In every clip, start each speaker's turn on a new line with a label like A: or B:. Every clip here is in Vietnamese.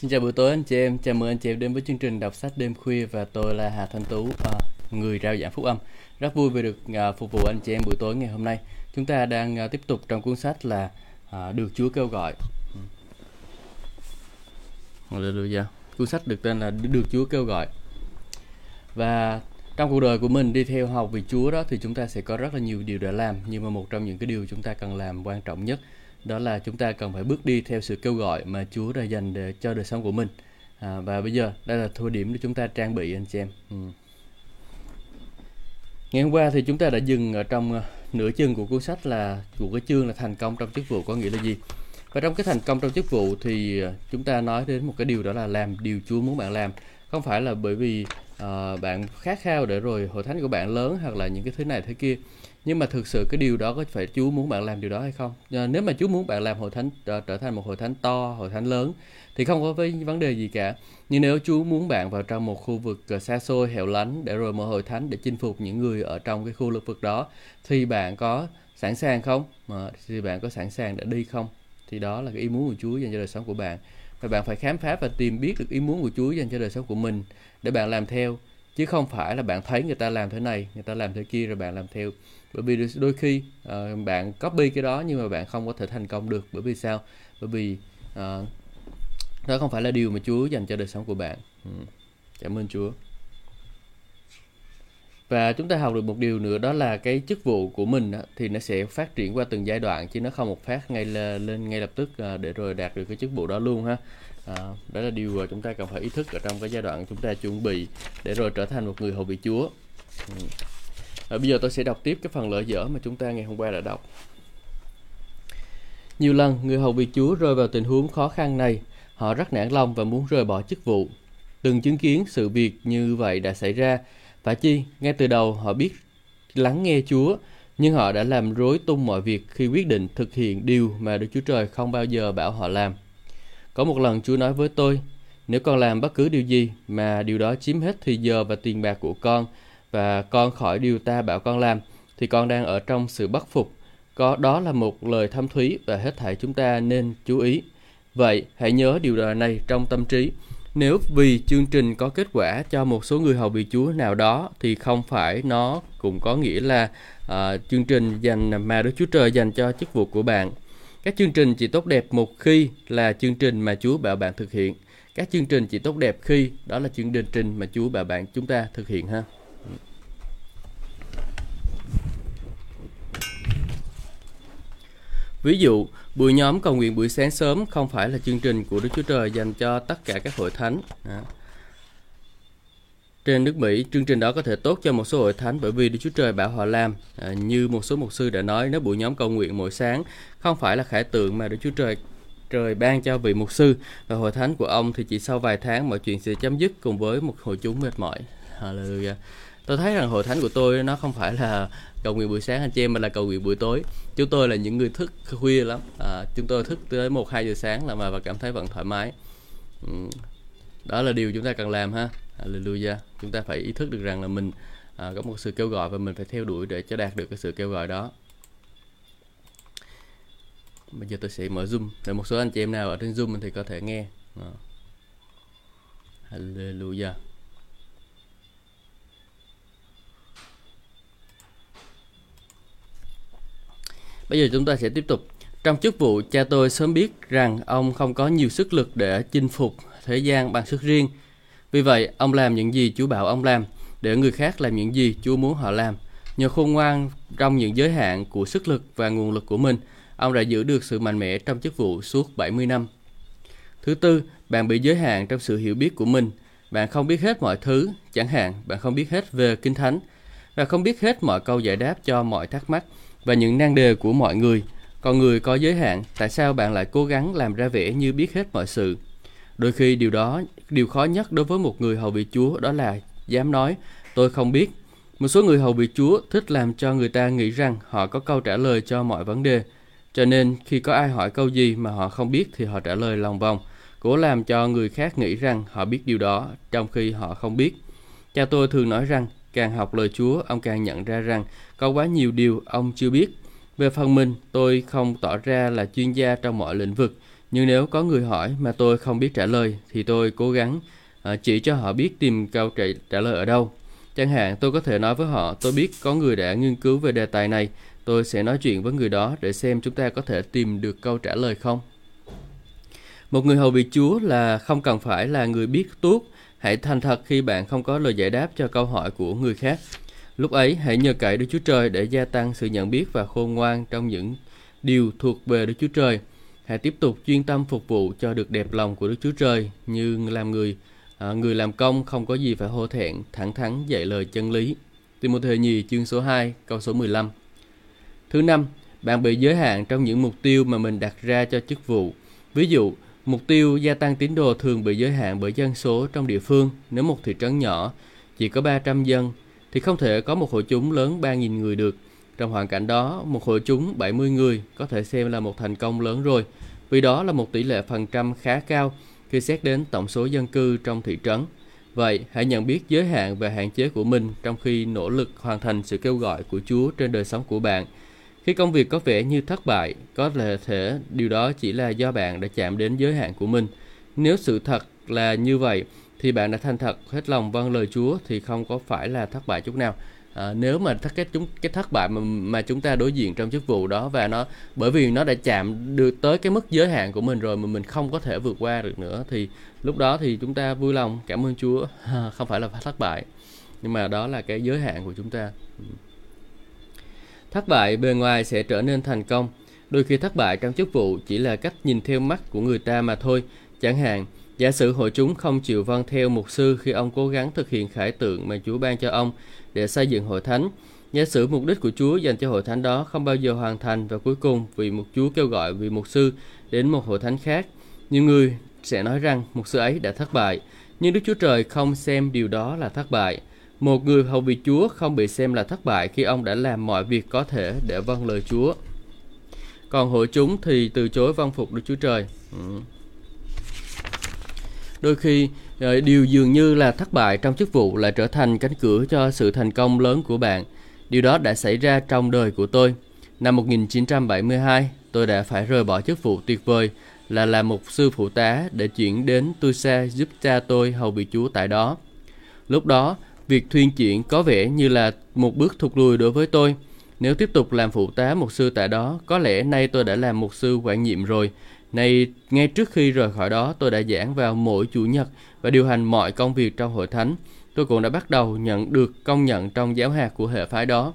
A: Xin chào buổi tối anh chị em, chào mừng anh chị em đến với chương trình đọc sách đêm khuya và tôi là Hà Thanh Tú, à, người rao giảng phúc âm. Rất vui vì được à, phục vụ anh chị em buổi tối ngày hôm nay. Chúng ta đang à, tiếp tục trong cuốn sách là à, Được Chúa kêu gọi. Ừ. Hallelujah. Cuốn sách được tên là Được Chúa kêu gọi. Và trong cuộc đời của mình đi theo học vì Chúa đó thì chúng ta sẽ có rất là nhiều điều để làm nhưng mà một trong những cái điều chúng ta cần làm quan trọng nhất đó là chúng ta cần phải bước đi theo sự kêu gọi mà Chúa đã dành để cho đời sống của mình. À, và bây giờ đây là thời điểm để chúng ta trang bị anh chị em. Ừ. ngày hôm qua thì chúng ta đã dừng ở trong à, nửa chương của cuốn sách là của cái chương là thành công trong chức vụ có nghĩa là gì? Và trong cái thành công trong chức vụ thì à, chúng ta nói đến một cái điều đó là làm điều Chúa muốn bạn làm. Không phải là bởi vì uh, bạn khát khao để rồi hội thánh của bạn lớn hoặc là những cái thứ này thế kia nhưng mà thực sự cái điều đó có phải Chúa muốn bạn làm điều đó hay không? Ờ, nếu mà Chúa muốn bạn làm hội thánh ờ, trở, thành một hội thánh to hội thánh lớn thì không có với vấn đề gì cả. Nhưng nếu Chúa muốn bạn vào trong một khu vực ờ, xa xôi hẻo lánh để rồi mở hội thánh để chinh phục những người ở trong cái khu vực đó thì bạn có sẵn sàng không? Mà thì bạn có sẵn sàng để đi không? Thì đó là cái ý muốn của Chúa dành cho đời sống của bạn. Và bạn phải khám phá và tìm biết được ý muốn của Chúa dành cho đời sống của mình để bạn làm theo chứ không phải là bạn thấy người ta làm thế này người ta làm thế kia rồi bạn làm theo bởi vì đôi khi uh, bạn copy cái đó nhưng mà bạn không có thể thành công được. Bởi vì sao? Bởi vì uh, đó không phải là điều mà Chúa dành cho đời sống của bạn. Ừ. cảm ơn Chúa. Và chúng ta học được một điều nữa đó là cái chức vụ của mình đó, thì nó sẽ phát triển qua từng giai đoạn chứ nó không một phát ngay là, lên ngay lập tức uh, để rồi đạt được cái chức vụ đó luôn ha. À, đó là điều mà chúng ta cần phải ý thức ở trong cái giai đoạn chúng ta chuẩn bị để rồi trở thành một người hầu vị Chúa. Ừ à, bây giờ tôi sẽ đọc tiếp cái phần lợi dở mà chúng ta ngày hôm qua đã đọc. Nhiều lần, người hầu vị Chúa rơi vào tình huống khó khăn này. Họ rất nản lòng và muốn rời bỏ chức vụ. Từng chứng kiến sự việc như vậy đã xảy ra. Phải chi, ngay từ đầu họ biết lắng nghe Chúa, nhưng họ đã làm rối tung mọi việc khi quyết định thực hiện điều mà Đức Chúa Trời không bao giờ bảo họ làm. Có một lần Chúa nói với tôi, nếu con làm bất cứ điều gì mà điều đó chiếm hết thời giờ và tiền bạc của con, và con khỏi điều ta bảo con làm thì con đang ở trong sự bất phục có đó là một lời thâm thúy và hết thảy chúng ta nên chú ý vậy hãy nhớ điều đời này trong tâm trí nếu vì chương trình có kết quả cho một số người hầu vị Chúa nào đó thì không phải nó cũng có nghĩa là uh, chương trình dành mà Đức Chúa Trời dành cho chức vụ của bạn. Các chương trình chỉ tốt đẹp một khi là chương trình mà Chúa bảo bạn thực hiện. Các chương trình chỉ tốt đẹp khi đó là chương trình mà Chúa bảo bạn chúng ta thực hiện ha. Ví dụ, buổi nhóm cầu nguyện buổi sáng sớm không phải là chương trình của Đức Chúa Trời dành cho tất cả các hội thánh. À. Trên nước Mỹ, chương trình đó có thể tốt cho một số hội thánh bởi vì Đức Chúa Trời bảo họ làm. À, như một số mục sư đã nói, nếu buổi nhóm cầu nguyện mỗi sáng không phải là khải tượng mà Đức Chúa Trời trời ban cho vị mục sư và hội thánh của ông thì chỉ sau vài tháng mọi chuyện sẽ chấm dứt cùng với một hội chúng mệt mỏi. Hallelujah tôi thấy rằng hội thánh của tôi nó không phải là cầu nguyện buổi sáng anh chị em mà là cầu nguyện buổi tối chúng tôi là những người thức khuya lắm. À, chúng tôi thức tới một hai giờ sáng là mà và cảm thấy vẫn thoải mái. Ừ. đó là điều chúng ta cần làm ha. Hallelujah. Chúng ta phải ý thức được rằng là mình à, có một sự kêu gọi và mình phải theo đuổi để cho đạt được cái sự kêu gọi đó. Bây giờ tôi sẽ mở zoom. Để một số anh chị em nào ở trên zoom thì có thể nghe. À. Hallelujah. Bây giờ chúng ta sẽ tiếp tục. Trong chức vụ, cha tôi sớm biết rằng ông không có nhiều sức lực để chinh phục thế gian bằng sức riêng. Vì vậy, ông làm những gì Chúa bảo ông làm, để người khác làm những gì Chúa muốn họ làm. Nhờ khôn ngoan trong những giới hạn của sức lực và nguồn lực của mình, ông đã giữ được sự mạnh mẽ trong chức vụ suốt 70 năm. Thứ tư, bạn bị giới hạn trong sự hiểu biết của mình. Bạn không biết hết mọi thứ, chẳng hạn bạn không biết hết về Kinh Thánh, và không biết hết mọi câu giải đáp cho mọi thắc mắc và những nan đề của mọi người. còn người có giới hạn, tại sao bạn lại cố gắng làm ra vẻ như biết hết mọi sự? Đôi khi điều đó, điều khó nhất đối với một người hầu vị Chúa đó là dám nói, tôi không biết. Một số người hầu vị Chúa thích làm cho người ta nghĩ rằng họ có câu trả lời cho mọi vấn đề. Cho nên khi có ai hỏi câu gì mà họ không biết thì họ trả lời lòng vòng, cố làm cho người khác nghĩ rằng họ biết điều đó trong khi họ không biết. Cha tôi thường nói rằng Càng học lời Chúa, ông càng nhận ra rằng có quá nhiều điều ông chưa biết. Về phần mình, tôi không tỏ ra là chuyên gia trong mọi lĩnh vực, Nhưng nếu có người hỏi mà tôi không biết trả lời thì tôi cố gắng ờ, chỉ cho họ biết tìm câu trả, trả lời ở đâu. Chẳng hạn tôi có thể nói với họ tôi biết có người đã nghiên cứu về đề tài này, tôi sẽ nói chuyện với người đó để xem chúng ta có thể tìm được câu trả lời không. Một người hầu việc Chúa là không cần phải là người biết tuốt, hãy thành thật khi bạn không có lời giải đáp cho câu hỏi của người khác. Lúc ấy, hãy nhờ cậy Đức Chúa Trời để gia tăng sự nhận biết và khôn ngoan trong những điều thuộc về Đức Chúa Trời. Hãy tiếp tục chuyên tâm phục vụ cho được đẹp lòng của Đức Chúa Trời như làm người à, người làm công không có gì phải hô thẹn, thẳng thắn dạy lời chân lý. Timothée nhì chương số 2, câu số 15. Thứ năm, bạn bị giới hạn trong những mục tiêu mà mình đặt ra cho chức vụ. Ví dụ, mục tiêu gia tăng tín đồ thường bị giới hạn bởi dân số trong địa phương. Nếu một thị trấn nhỏ chỉ có 300 dân, thì không thể có một hội chúng lớn 3.000 người được. Trong hoàn cảnh đó, một hội chúng 70 người có thể xem là một thành công lớn rồi, vì đó là một tỷ lệ phần trăm khá cao khi xét đến tổng số dân cư trong thị trấn. Vậy, hãy nhận biết giới hạn và hạn chế của mình trong khi nỗ lực hoàn thành sự kêu gọi của Chúa trên đời sống của bạn. Khi công việc có vẻ như thất bại, có thể điều đó chỉ là do bạn đã chạm đến giới hạn của mình. Nếu sự thật là như vậy, thì bạn đã thành thật hết lòng vâng lời Chúa thì không có phải là thất bại chút nào. À, nếu mà thất cái chúng cái thất bại mà mà chúng ta đối diện trong chức vụ đó và nó bởi vì nó đã chạm được tới cái mức giới hạn của mình rồi mà mình không có thể vượt qua được nữa thì lúc đó thì chúng ta vui lòng cảm ơn Chúa không phải là thất bại nhưng mà đó là cái giới hạn của chúng ta thất bại bề ngoài sẽ trở nên thành công đôi khi thất bại trong chức vụ chỉ là cách nhìn theo mắt của người ta mà thôi chẳng hạn Giả sử hội chúng không chịu vâng theo mục sư khi ông cố gắng thực hiện khải tượng mà Chúa ban cho ông để xây dựng hội thánh. Giả sử mục đích của Chúa dành cho hội thánh đó không bao giờ hoàn thành và cuối cùng vì một Chúa kêu gọi vì mục sư đến một hội thánh khác. Nhiều người sẽ nói rằng mục sư ấy đã thất bại, nhưng Đức Chúa Trời không xem điều đó là thất bại. Một người hầu vị Chúa không bị xem là thất bại khi ông đã làm mọi việc có thể để vâng lời Chúa. Còn hội chúng thì từ chối vâng phục Đức Chúa Trời. Ừ. Đôi khi ờ, điều dường như là thất bại trong chức vụ lại trở thành cánh cửa cho sự thành công lớn của bạn. Điều đó đã xảy ra trong đời của tôi. Năm 1972, tôi đã phải rời bỏ chức vụ tuyệt vời là làm một sư phụ tá để chuyển đến Tusa giúp cha tôi hầu vị Chúa tại đó. Lúc đó, việc thuyên chuyển có vẻ như là một bước thụt lùi đối với tôi. Nếu tiếp tục làm phụ tá mục sư tại đó, có lẽ nay tôi đã làm mục sư quản nhiệm rồi, này, ngay trước khi rời khỏi đó, tôi đã giảng vào mỗi chủ nhật và điều hành mọi công việc trong hội thánh. Tôi cũng đã bắt đầu nhận được công nhận trong giáo hạt của hệ phái đó.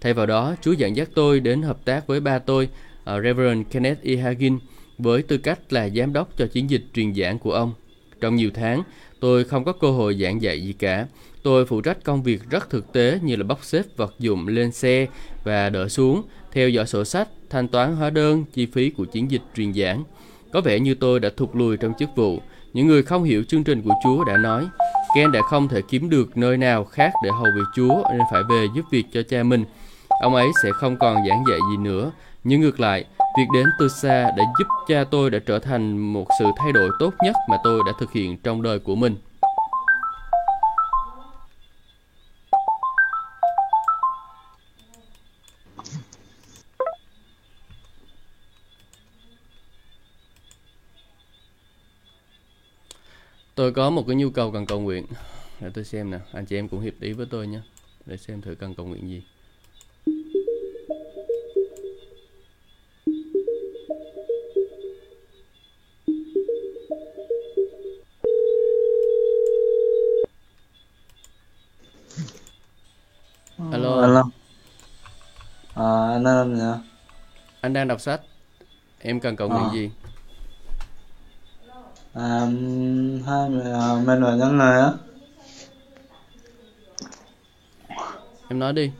A: Thay vào đó, Chúa dẫn dắt tôi đến hợp tác với ba tôi, uh, Reverend Kenneth E. Hagin, với tư cách là giám đốc cho chiến dịch truyền giảng của ông. Trong nhiều tháng, tôi không có cơ hội giảng dạy gì cả. Tôi phụ trách công việc rất thực tế như là bóc xếp vật dụng lên xe và đỡ xuống, theo dõi sổ sách, thanh toán hóa đơn, chi phí của chiến dịch truyền giảng. Có vẻ như tôi đã thụt lùi trong chức vụ. Những người không hiểu chương trình của Chúa đã nói, Ken đã không thể kiếm được nơi nào khác để hầu việc Chúa nên phải về giúp việc cho cha mình. Ông ấy sẽ không còn giảng dạy gì nữa. Nhưng ngược lại, việc đến từ xa đã giúp cha tôi đã trở thành một sự thay đổi tốt nhất mà tôi đã thực hiện trong đời của mình. Tôi có một cái nhu cầu cần cầu nguyện. Để tôi xem nè, anh chị em cũng hiệp ý với tôi nhé. Để xem thử cần cầu nguyện gì. Alo.
B: Alo. À, anh đang làm gì?
A: Anh đang đọc sách. Em cần cầu nguyện
B: À.
A: gì?
B: À, hai mẹ à, mình vào nhân này á.
A: Em nói đi.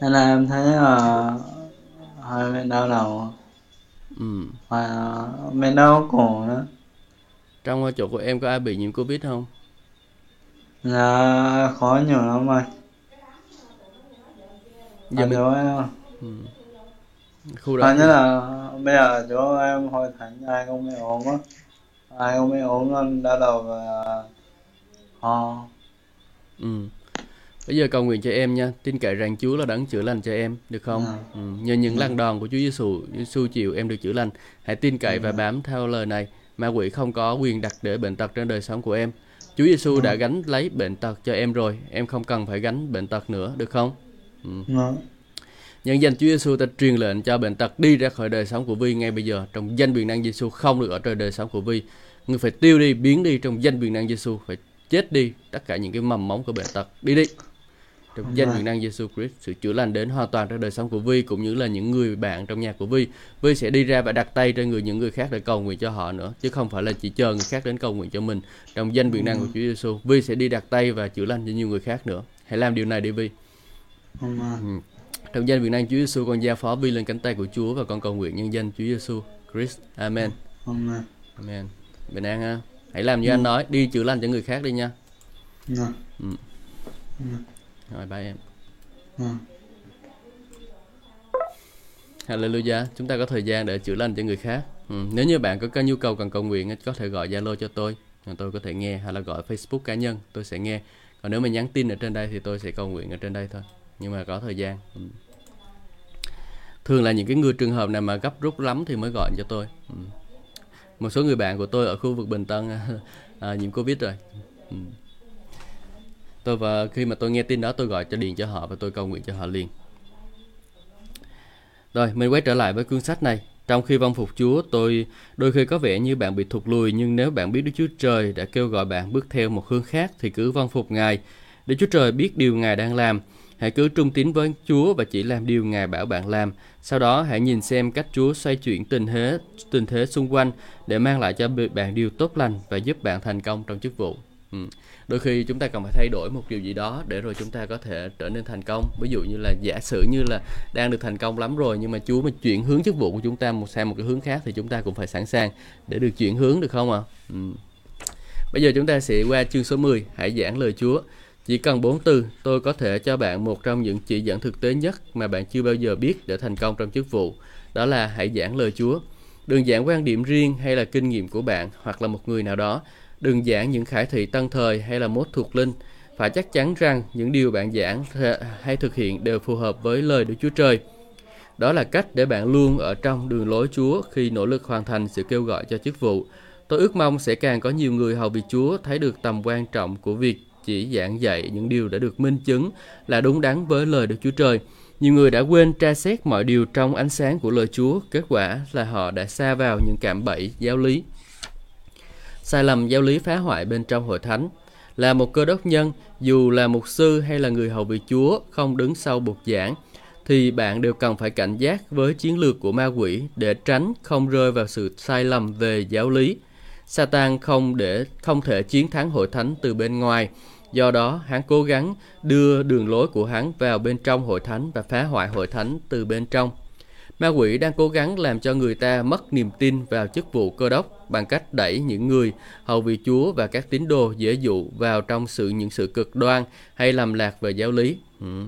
B: Nên là em thấy à, hai mẹ đau đầu
A: Ừ.
B: và mẹ đau cổ nữa.
A: Trong chỗ của em có ai bị nhiễm Covid không?
B: Là khó nhiều lắm rồi.
A: Giờ
B: Ở
A: mình
B: em,
A: ừ. Khu đó
B: à, nhất là bây giờ chỗ em hội thánh ai cũng bị ốm á. Ai cũng bị ốm luôn, đau đầu và ho.
A: ừ. Bây giờ cầu nguyện cho em nha, tin cậy rằng Chúa là đấng chữa lành cho em, được không?
B: Dạ.
A: Ừ. Nhờ những lần đòn của Chúa Giêsu, Giêsu chịu em được chữa lành. Hãy tin cậy và bám theo lời này. Ma quỷ không có quyền đặt để bệnh tật trên đời sống của em. Chúa Giêsu đã gánh lấy bệnh tật cho em rồi, em không cần phải gánh bệnh tật nữa, được không? Ừ. Nhân danh Chúa Giêsu ta truyền lệnh cho bệnh tật đi ra khỏi đời sống của Vi ngay bây giờ. Trong danh quyền năng Giêsu không được ở trên đời sống của Vi. Ngươi phải tiêu đi, biến đi trong danh quyền năng Giêsu, phải chết đi tất cả những cái mầm móng của bệnh tật. Đi đi. Trong danh quyền năng Giêsu Christ, sự chữa lành đến hoàn toàn trong đời sống của Vi cũng như là những người bạn trong nhà của Vi. Vi sẽ đi ra và đặt tay trên người những người khác để cầu nguyện cho họ nữa, chứ không phải là chỉ chờ người khác đến cầu nguyện cho mình. Trong danh quyền năng của Chúa Giêsu, Vi sẽ đi đặt tay và chữa lành cho nhiều người khác nữa. Hãy làm điều này đi Vi.
B: Amen.
A: Trong danh Việt Nam Chúa Giêsu con giao phó vi lên cánh tay của Chúa và con cầu nguyện nhân danh Chúa Giêsu Christ. Amen.
B: Amen.
A: Amen. Bình an ha. Hãy làm như anh nói, đi chữa lành cho người khác đi nha.
B: Vâng.
A: Rồi bye em.
B: Vâng.
A: Hallelujah. Chúng ta có thời gian để chữa lành cho người khác. Ừ. Nếu như bạn có, có nhu cầu cần cầu nguyện có thể gọi Zalo cho tôi. Tôi có thể nghe hay là gọi Facebook cá nhân, tôi sẽ nghe. Còn nếu mà nhắn tin ở trên đây thì tôi sẽ cầu nguyện ở trên đây thôi. Nhưng mà có thời gian. Ừ. Thường là những cái người trường hợp nào mà gấp rút lắm thì mới gọi cho tôi. Ừ. Một số người bạn của tôi ở khu vực Bình Tân à, nhiễm Covid rồi. Ừ. Tôi và khi mà tôi nghe tin đó tôi gọi cho điện cho họ và tôi cầu nguyện cho họ liền. Rồi, mình quay trở lại với cuốn sách này. Trong khi vong phục Chúa, tôi đôi khi có vẻ như bạn bị thụt lùi, nhưng nếu bạn biết Đức Chúa Trời đã kêu gọi bạn bước theo một hướng khác thì cứ vong phục Ngài. Đức Chúa Trời biết điều Ngài đang làm. Hãy cứ trung tín với Chúa và chỉ làm điều Ngài bảo bạn làm. Sau đó hãy nhìn xem cách Chúa xoay chuyển tình thế tình thế xung quanh để mang lại cho bạn điều tốt lành và giúp bạn thành công trong chức vụ. Ừ. Đôi khi chúng ta cần phải thay đổi một điều gì đó để rồi chúng ta có thể trở nên thành công. Ví dụ như là giả sử như là đang được thành công lắm rồi nhưng mà Chúa mà chuyển hướng chức vụ của chúng ta một sang một cái hướng khác thì chúng ta cũng phải sẵn sàng để được chuyển hướng được không ạ? À? Ừ. Bây giờ chúng ta sẽ qua chương số 10, hãy giảng lời Chúa. Chỉ cần 4 từ, tôi có thể cho bạn một trong những chỉ dẫn thực tế nhất mà bạn chưa bao giờ biết để thành công trong chức vụ. Đó là hãy giảng lời Chúa. Đừng giảng quan điểm riêng hay là kinh nghiệm của bạn hoặc là một người nào đó. Đừng giảng những khải thị tân thời hay là mốt thuộc linh. Phải chắc chắn rằng những điều bạn giảng hay thực hiện đều phù hợp với lời Đức Chúa Trời. Đó là cách để bạn luôn ở trong đường lối Chúa khi nỗ lực hoàn thành sự kêu gọi cho chức vụ. Tôi ước mong sẽ càng có nhiều người hầu việc Chúa thấy được tầm quan trọng của việc chỉ giảng dạy những điều đã được minh chứng là đúng đắn với lời Đức Chúa Trời. Nhiều người đã quên tra xét mọi điều trong ánh sáng của lời Chúa, kết quả là họ đã xa vào những cạm bẫy giáo lý. Sai lầm giáo lý phá hoại bên trong hội thánh là một cơ đốc nhân, dù là mục sư hay là người hầu vị Chúa không đứng sau bục giảng, thì bạn đều cần phải cảnh giác với chiến lược của ma quỷ để tránh không rơi vào sự sai lầm về giáo lý. Satan không để không thể chiến thắng hội thánh từ bên ngoài, do đó, hắn cố gắng đưa đường lối của hắn vào bên trong hội thánh và phá hoại hội thánh từ bên trong. Ma quỷ đang cố gắng làm cho người ta mất niềm tin vào chức vụ cơ đốc bằng cách đẩy những người, hầu vị Chúa và các tín đồ dễ dụ vào trong sự, những sự cực đoan hay lầm lạc về giáo lý. Ừ.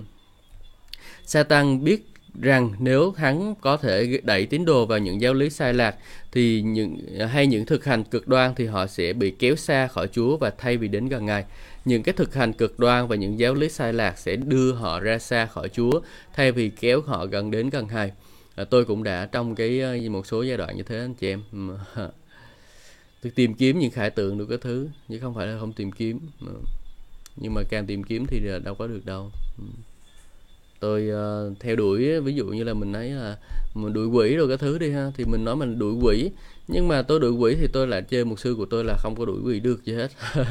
A: Satan biết rằng nếu hắn có thể đẩy tín đồ vào những giáo lý sai lạc thì những hay những thực hành cực đoan thì họ sẽ bị kéo xa khỏi Chúa và thay vì đến gần Ngài. Những cái thực hành cực đoan và những giáo lý sai lạc sẽ đưa họ ra xa khỏi Chúa thay vì kéo họ gần đến gần Ngài. À, tôi cũng đã trong cái ờ, một số giai đoạn như thế anh chị em. Tôi tìm kiếm những khải tượng được cái thứ chứ không phải là không tìm kiếm. Nhưng mà càng tìm kiếm thì đâu có được đâu tôi uh, theo đuổi ví dụ như là mình nói là mình đuổi quỷ rồi cái thứ đi ha thì mình nói mình đuổi quỷ. Nhưng mà tôi đuổi quỷ thì tôi lại chơi một sư của tôi là không có đuổi quỷ được gì hết.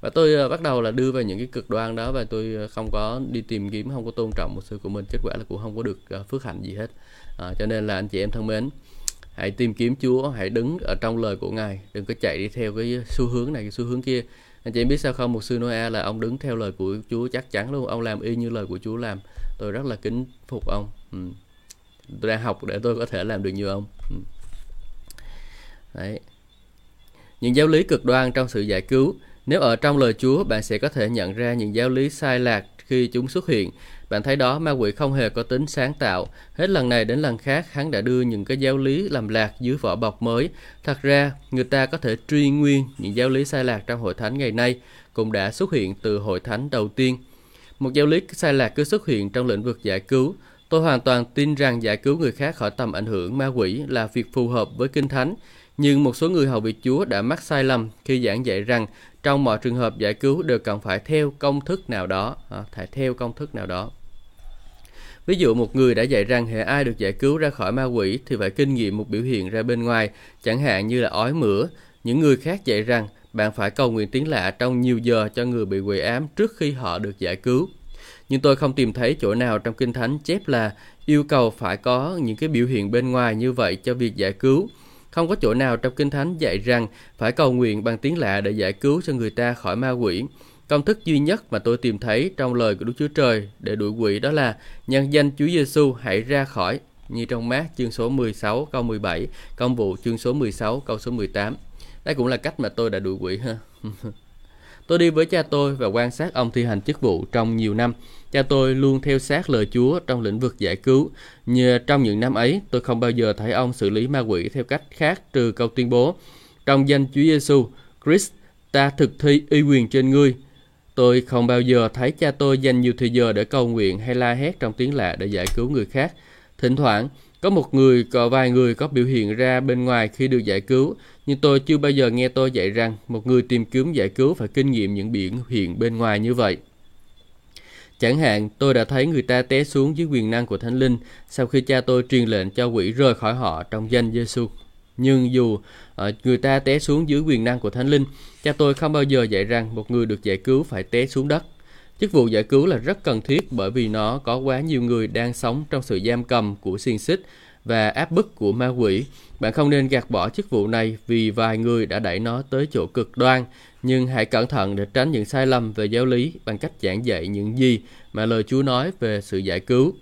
A: Và tôi uh, bắt đầu là đưa vào những cái cực đoan đó và tôi ờ, không có đi tìm kiếm không có tôn trọng một sư của mình kết quả là cũng không có được uh, phước hạnh gì hết. Uh, cho nên là anh chị em thân mến hãy tìm kiếm Chúa hãy đứng ở trong lời của Ngài đừng có chạy đi theo cái xu hướng này cái xu hướng kia. Anh chị em biết sao không? Một sư noa là ông đứng theo lời của Chúa chắc chắn luôn ông làm y như lời của Chúa làm tôi rất là kính phục ông. Ừ. tôi đang học để tôi có thể làm được như ông. Ừ. đấy. Những giáo lý cực đoan trong sự giải cứu. Nếu ở trong lời Chúa, bạn sẽ có thể nhận ra những giáo lý sai lạc khi chúng xuất hiện. Bạn thấy đó, ma quỷ không hề có tính sáng tạo. Hết lần này đến lần khác, hắn đã đưa những cái giáo lý làm lạc dưới vỏ bọc mới. Thật ra, người ta có thể truy nguyên những giáo lý sai lạc trong hội thánh ngày nay, cũng đã xuất hiện từ hội thánh đầu tiên một giáo lý sai lạc cứ xuất hiện trong lĩnh vực giải cứu. Tôi hoàn toàn tin rằng giải cứu người khác khỏi tầm ảnh hưởng ma quỷ là việc phù hợp với Kinh Thánh, nhưng một số người hầu việc Chúa đã mắc sai lầm khi giảng dạy rằng trong mọi trường hợp giải cứu đều cần phải theo công thức nào đó, à, phải theo công thức nào đó. Ví dụ một người đã dạy rằng hệ ai được giải cứu ra khỏi ma quỷ thì phải kinh nghiệm một biểu hiện ra bên ngoài, chẳng hạn như là ói mửa. Những người khác dạy rằng bạn phải cầu nguyện tiếng lạ trong nhiều giờ cho người bị quỷ ám trước khi họ được giải cứu. Nhưng tôi không tìm thấy chỗ nào trong Kinh Thánh chép là yêu cầu phải có những cái biểu hiện bên ngoài như vậy cho việc giải cứu. Không có chỗ nào trong Kinh Thánh dạy rằng phải cầu nguyện bằng tiếng lạ để giải cứu cho người ta khỏi ma quỷ. Công thức duy nhất mà tôi tìm thấy trong lời của Đức Chúa Trời để đuổi quỷ đó là nhân danh Chúa Giêsu hãy ra khỏi như trong mát chương số 16 câu 17, công vụ chương số 16 câu số 18. Đây cũng là cách mà tôi đã đuổi quỷ ha. tôi đi với cha tôi và quan sát ông thi hành chức vụ trong nhiều năm. Cha tôi luôn theo sát lời Chúa trong lĩnh vực giải cứu. Như trong những năm ấy, tôi không bao giờ thấy ông xử lý ma quỷ theo cách khác trừ câu tuyên bố trong danh Chúa Giêsu, Christ, ta thực thi uy quyền trên ngươi. Tôi không bao giờ thấy cha tôi dành nhiều thời giờ để cầu nguyện hay la hét trong tiếng lạ để giải cứu người khác. Thỉnh thoảng, có một người, có vài người có biểu hiện ra bên ngoài khi được giải cứu, nhưng tôi chưa bao giờ nghe tôi dạy rằng một người tìm kiếm giải cứu phải kinh nghiệm những biển hiện bên ngoài như vậy. Chẳng hạn, tôi đã thấy người ta té xuống dưới quyền năng của Thánh Linh sau khi cha tôi truyền lệnh cho quỷ rời khỏi họ trong danh Giêsu. Nhưng dù ờ, người ta té xuống dưới quyền năng của Thánh Linh, cha tôi không bao giờ dạy rằng một người được giải cứu phải té xuống đất. Chức vụ giải cứu là rất cần thiết bởi vì nó có quá nhiều người đang sống trong sự giam cầm của xiềng xích và áp bức của ma quỷ. Bạn không nên gạt bỏ chức vụ này vì vài người đã đẩy nó tới chỗ cực đoan, nhưng hãy cẩn thận để tránh những sai lầm về giáo lý bằng cách giảng dạy những gì mà lời Chúa nói về sự giải cứu.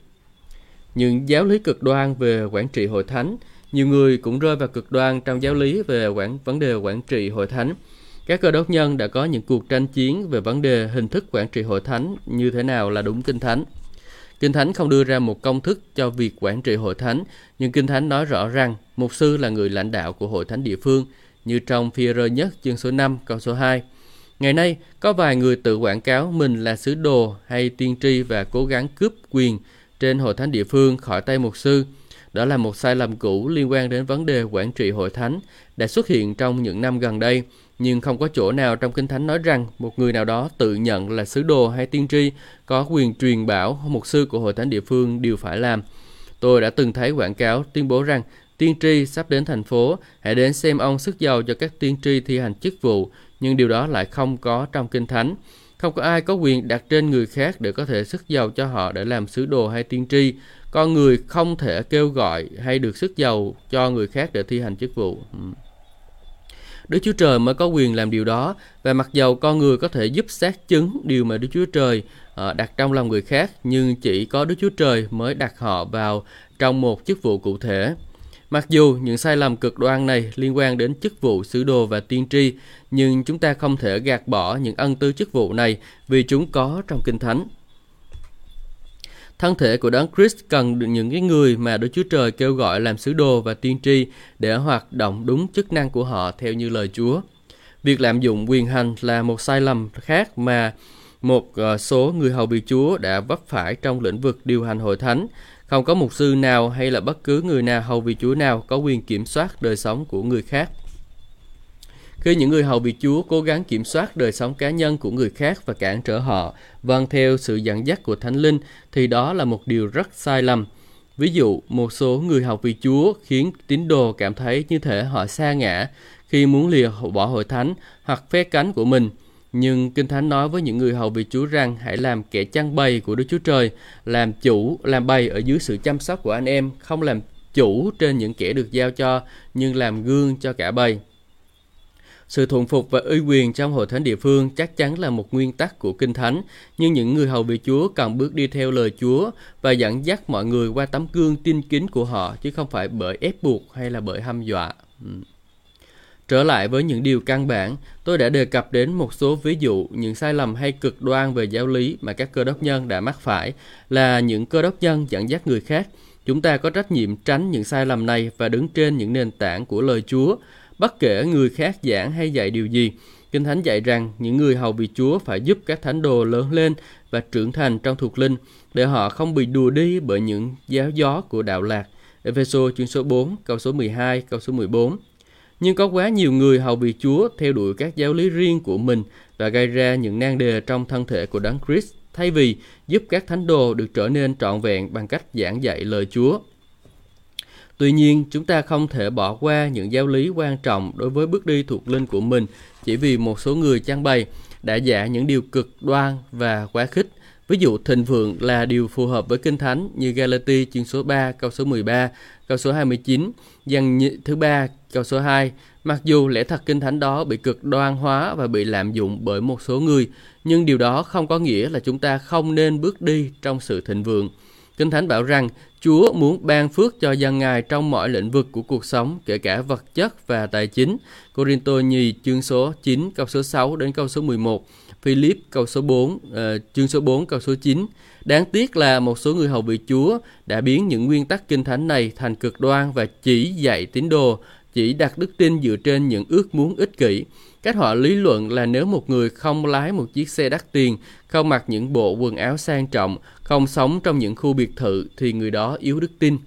A: Những giáo lý cực đoan về quản trị hội thánh, nhiều người cũng rơi vào cực đoan trong giáo lý về quản vấn đề quản trị hội thánh. Các cơ đốc nhân đã có những cuộc tranh chiến về vấn đề hình thức quản trị hội thánh như thế nào là đúng kinh thánh. Kinh Thánh không đưa ra một công thức cho việc quản trị hội thánh, nhưng Kinh Thánh nói rõ rằng mục sư là người lãnh đạo của hội thánh địa phương, như trong phi rơ nhất chương số 5 câu số 2. Ngày nay, có vài người tự quảng cáo mình là sứ đồ hay tiên tri và cố gắng cướp quyền trên hội thánh địa phương khỏi tay mục sư. Đó là một sai lầm cũ liên quan đến vấn đề quản trị hội thánh đã xuất hiện trong những năm gần đây nhưng không có chỗ nào trong Kinh Thánh nói rằng một người nào đó tự nhận là sứ đồ hay tiên tri có quyền truyền bảo mục sư của hội thánh địa phương đều phải làm. Tôi đã từng thấy quảng cáo tuyên bố rằng tiên tri sắp đến thành phố, hãy đến xem ông sức giàu cho các tiên tri thi hành chức vụ, nhưng điều đó lại không có trong Kinh Thánh. Không có ai có quyền đặt trên người khác để có thể sức giàu cho họ để làm sứ đồ hay tiên tri. Con người không thể kêu gọi hay được sức giàu cho người khác để thi hành chức vụ. Ừ. Đức Chúa Trời mới có quyền làm điều đó và mặc dầu con người có thể giúp xác chứng điều mà Đức Chúa Trời uh, đặt trong lòng người khác nhưng chỉ có Đức Chúa Trời mới đặt họ vào trong một chức vụ cụ thể. Mặc dù những sai lầm cực đoan này liên quan đến chức vụ sứ đồ và tiên tri, nhưng chúng ta không thể gạt bỏ những ân tư chức vụ này vì chúng có trong Kinh Thánh. Thân thể của Đấng Christ cần được những cái người mà Đức Chúa Trời kêu gọi làm sứ đồ và tiên tri để hoạt động đúng chức năng của họ theo như lời Chúa. Việc lạm dụng quyền hành là một sai lầm khác mà một ờ, số người hầu bị Chúa đã vấp phải trong lĩnh vực điều hành hội thánh. Không có mục sư nào hay là bất cứ người nào hầu vị Chúa nào có quyền kiểm soát đời sống của người khác. Khi những người hầu bị Chúa cố gắng kiểm soát đời sống cá nhân của người khác và cản trở họ vâng theo sự dẫn dắt của Thánh Linh thì đó là một điều rất sai lầm. Ví dụ, một số người học vị Chúa khiến tín đồ cảm thấy như thể họ xa ngã khi muốn lìa bỏ hội thánh hoặc phé cánh của mình. Nhưng Kinh Thánh nói với những người hầu vị Chúa rằng hãy làm kẻ chăn bầy của Đức Chúa Trời, làm chủ, làm bầy ở dưới sự chăm sóc của anh em, không làm chủ trên những kẻ được giao cho, nhưng làm gương cho cả bầy. Sự thuận phục và uy quyền trong hội thánh địa phương chắc chắn là một nguyên tắc của Kinh Thánh, nhưng những người hầu vị Chúa cần bước đi theo lời Chúa và dẫn dắt mọi người qua tấm gương tin kính của họ, chứ không phải bởi ép buộc hay là bởi hăm dọa. Ừ. Trở lại với những điều căn bản, tôi đã đề cập đến một số ví dụ những sai lầm hay cực đoan về giáo lý mà các cơ đốc nhân đã mắc phải là những cơ đốc nhân dẫn dắt người khác. Chúng ta có trách nhiệm tránh những sai lầm này và đứng trên những nền tảng của lời Chúa Bất kể người khác giảng hay dạy điều gì, Kinh Thánh dạy rằng những người hầu vị Chúa phải giúp các thánh đồ lớn lên và trưởng thành trong thuộc linh để họ không bị đùa đi bởi những giáo gió của đạo lạc. Epheso chương số 4, câu số 12, câu số 14. Nhưng có quá nhiều người hầu vị Chúa theo đuổi các giáo lý riêng của mình và gây ra những nan đề trong thân thể của Đấng Christ thay vì giúp các thánh đồ được trở nên trọn vẹn bằng cách giảng dạy lời Chúa. Tuy nhiên, chúng ta không thể bỏ qua những giáo lý quan trọng đối với bước đi thuộc linh của mình chỉ vì một số người trang bày đã giả những điều cực đoan và quá khích. Ví dụ thịnh vượng là điều phù hợp với Kinh Thánh như Galati chương số 3 câu số 13, câu số 29, dần thứ ba câu số 2. Mặc dù lẽ thật Kinh Thánh đó bị cực đoan hóa và bị lạm dụng bởi một số người, nhưng điều đó không có nghĩa là chúng ta không nên bước đi trong sự thịnh vượng. Kinh Thánh bảo rằng Chúa muốn ban phước cho dân Ngài trong mọi lĩnh vực của cuộc sống, kể cả vật chất và tài chính. Corinto nhì chương số 9 câu số 6 đến câu số 11. Philip câu số 4, uh, ờ, chương số 4 câu số 9. Đáng tiếc là một số người hầu vị Chúa đã biến những nguyên tắc kinh thánh này thành cực đoan và chỉ dạy tín đồ, chỉ đặt đức tin dựa trên những ước muốn ích kỷ. Cách họ lý luận là nếu một người không lái một chiếc xe đắt tiền, không mặc những bộ quần áo sang trọng, không sống trong những khu biệt thự thì người đó yếu đức tin.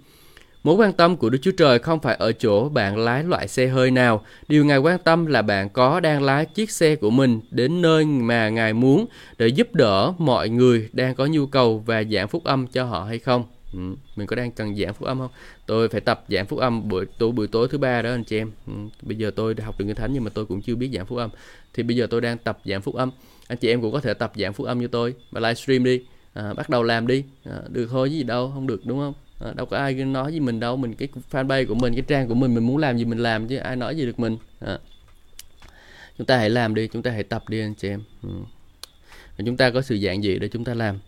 A: Mối quan tâm của Đức Chúa Trời không phải ở chỗ bạn lái loại xe hơi nào. Điều Ngài quan tâm là bạn có đang lái chiếc xe của mình đến nơi mà Ngài muốn để giúp đỡ mọi người đang có nhu cầu và giảng phúc âm cho họ hay không. Ừ, mình có đang cần giảng phúc âm không? Tôi phải tập giảng phúc âm buổi tối buổi tối thứ ba đó anh chị em. Ừ, bây giờ tôi học được kinh thánh nhưng mà tôi cũng chưa biết giảng phúc âm. Thì bây giờ tôi đang tập giảng phúc âm. Anh chị em cũng có thể tập giảng phúc âm như tôi và livestream đi. À, bắt đầu làm đi. À, được thôi gì đâu, không được đúng không? à, đâu có ai nói gì mình đâu mình cái fanpage của mình cái trang của mình mình muốn làm gì mình làm chứ ai nói gì được mình à. chúng ta hãy làm đi chúng ta hãy tập đi anh chị em ừ. chúng ta có sự dạng gì để chúng ta làm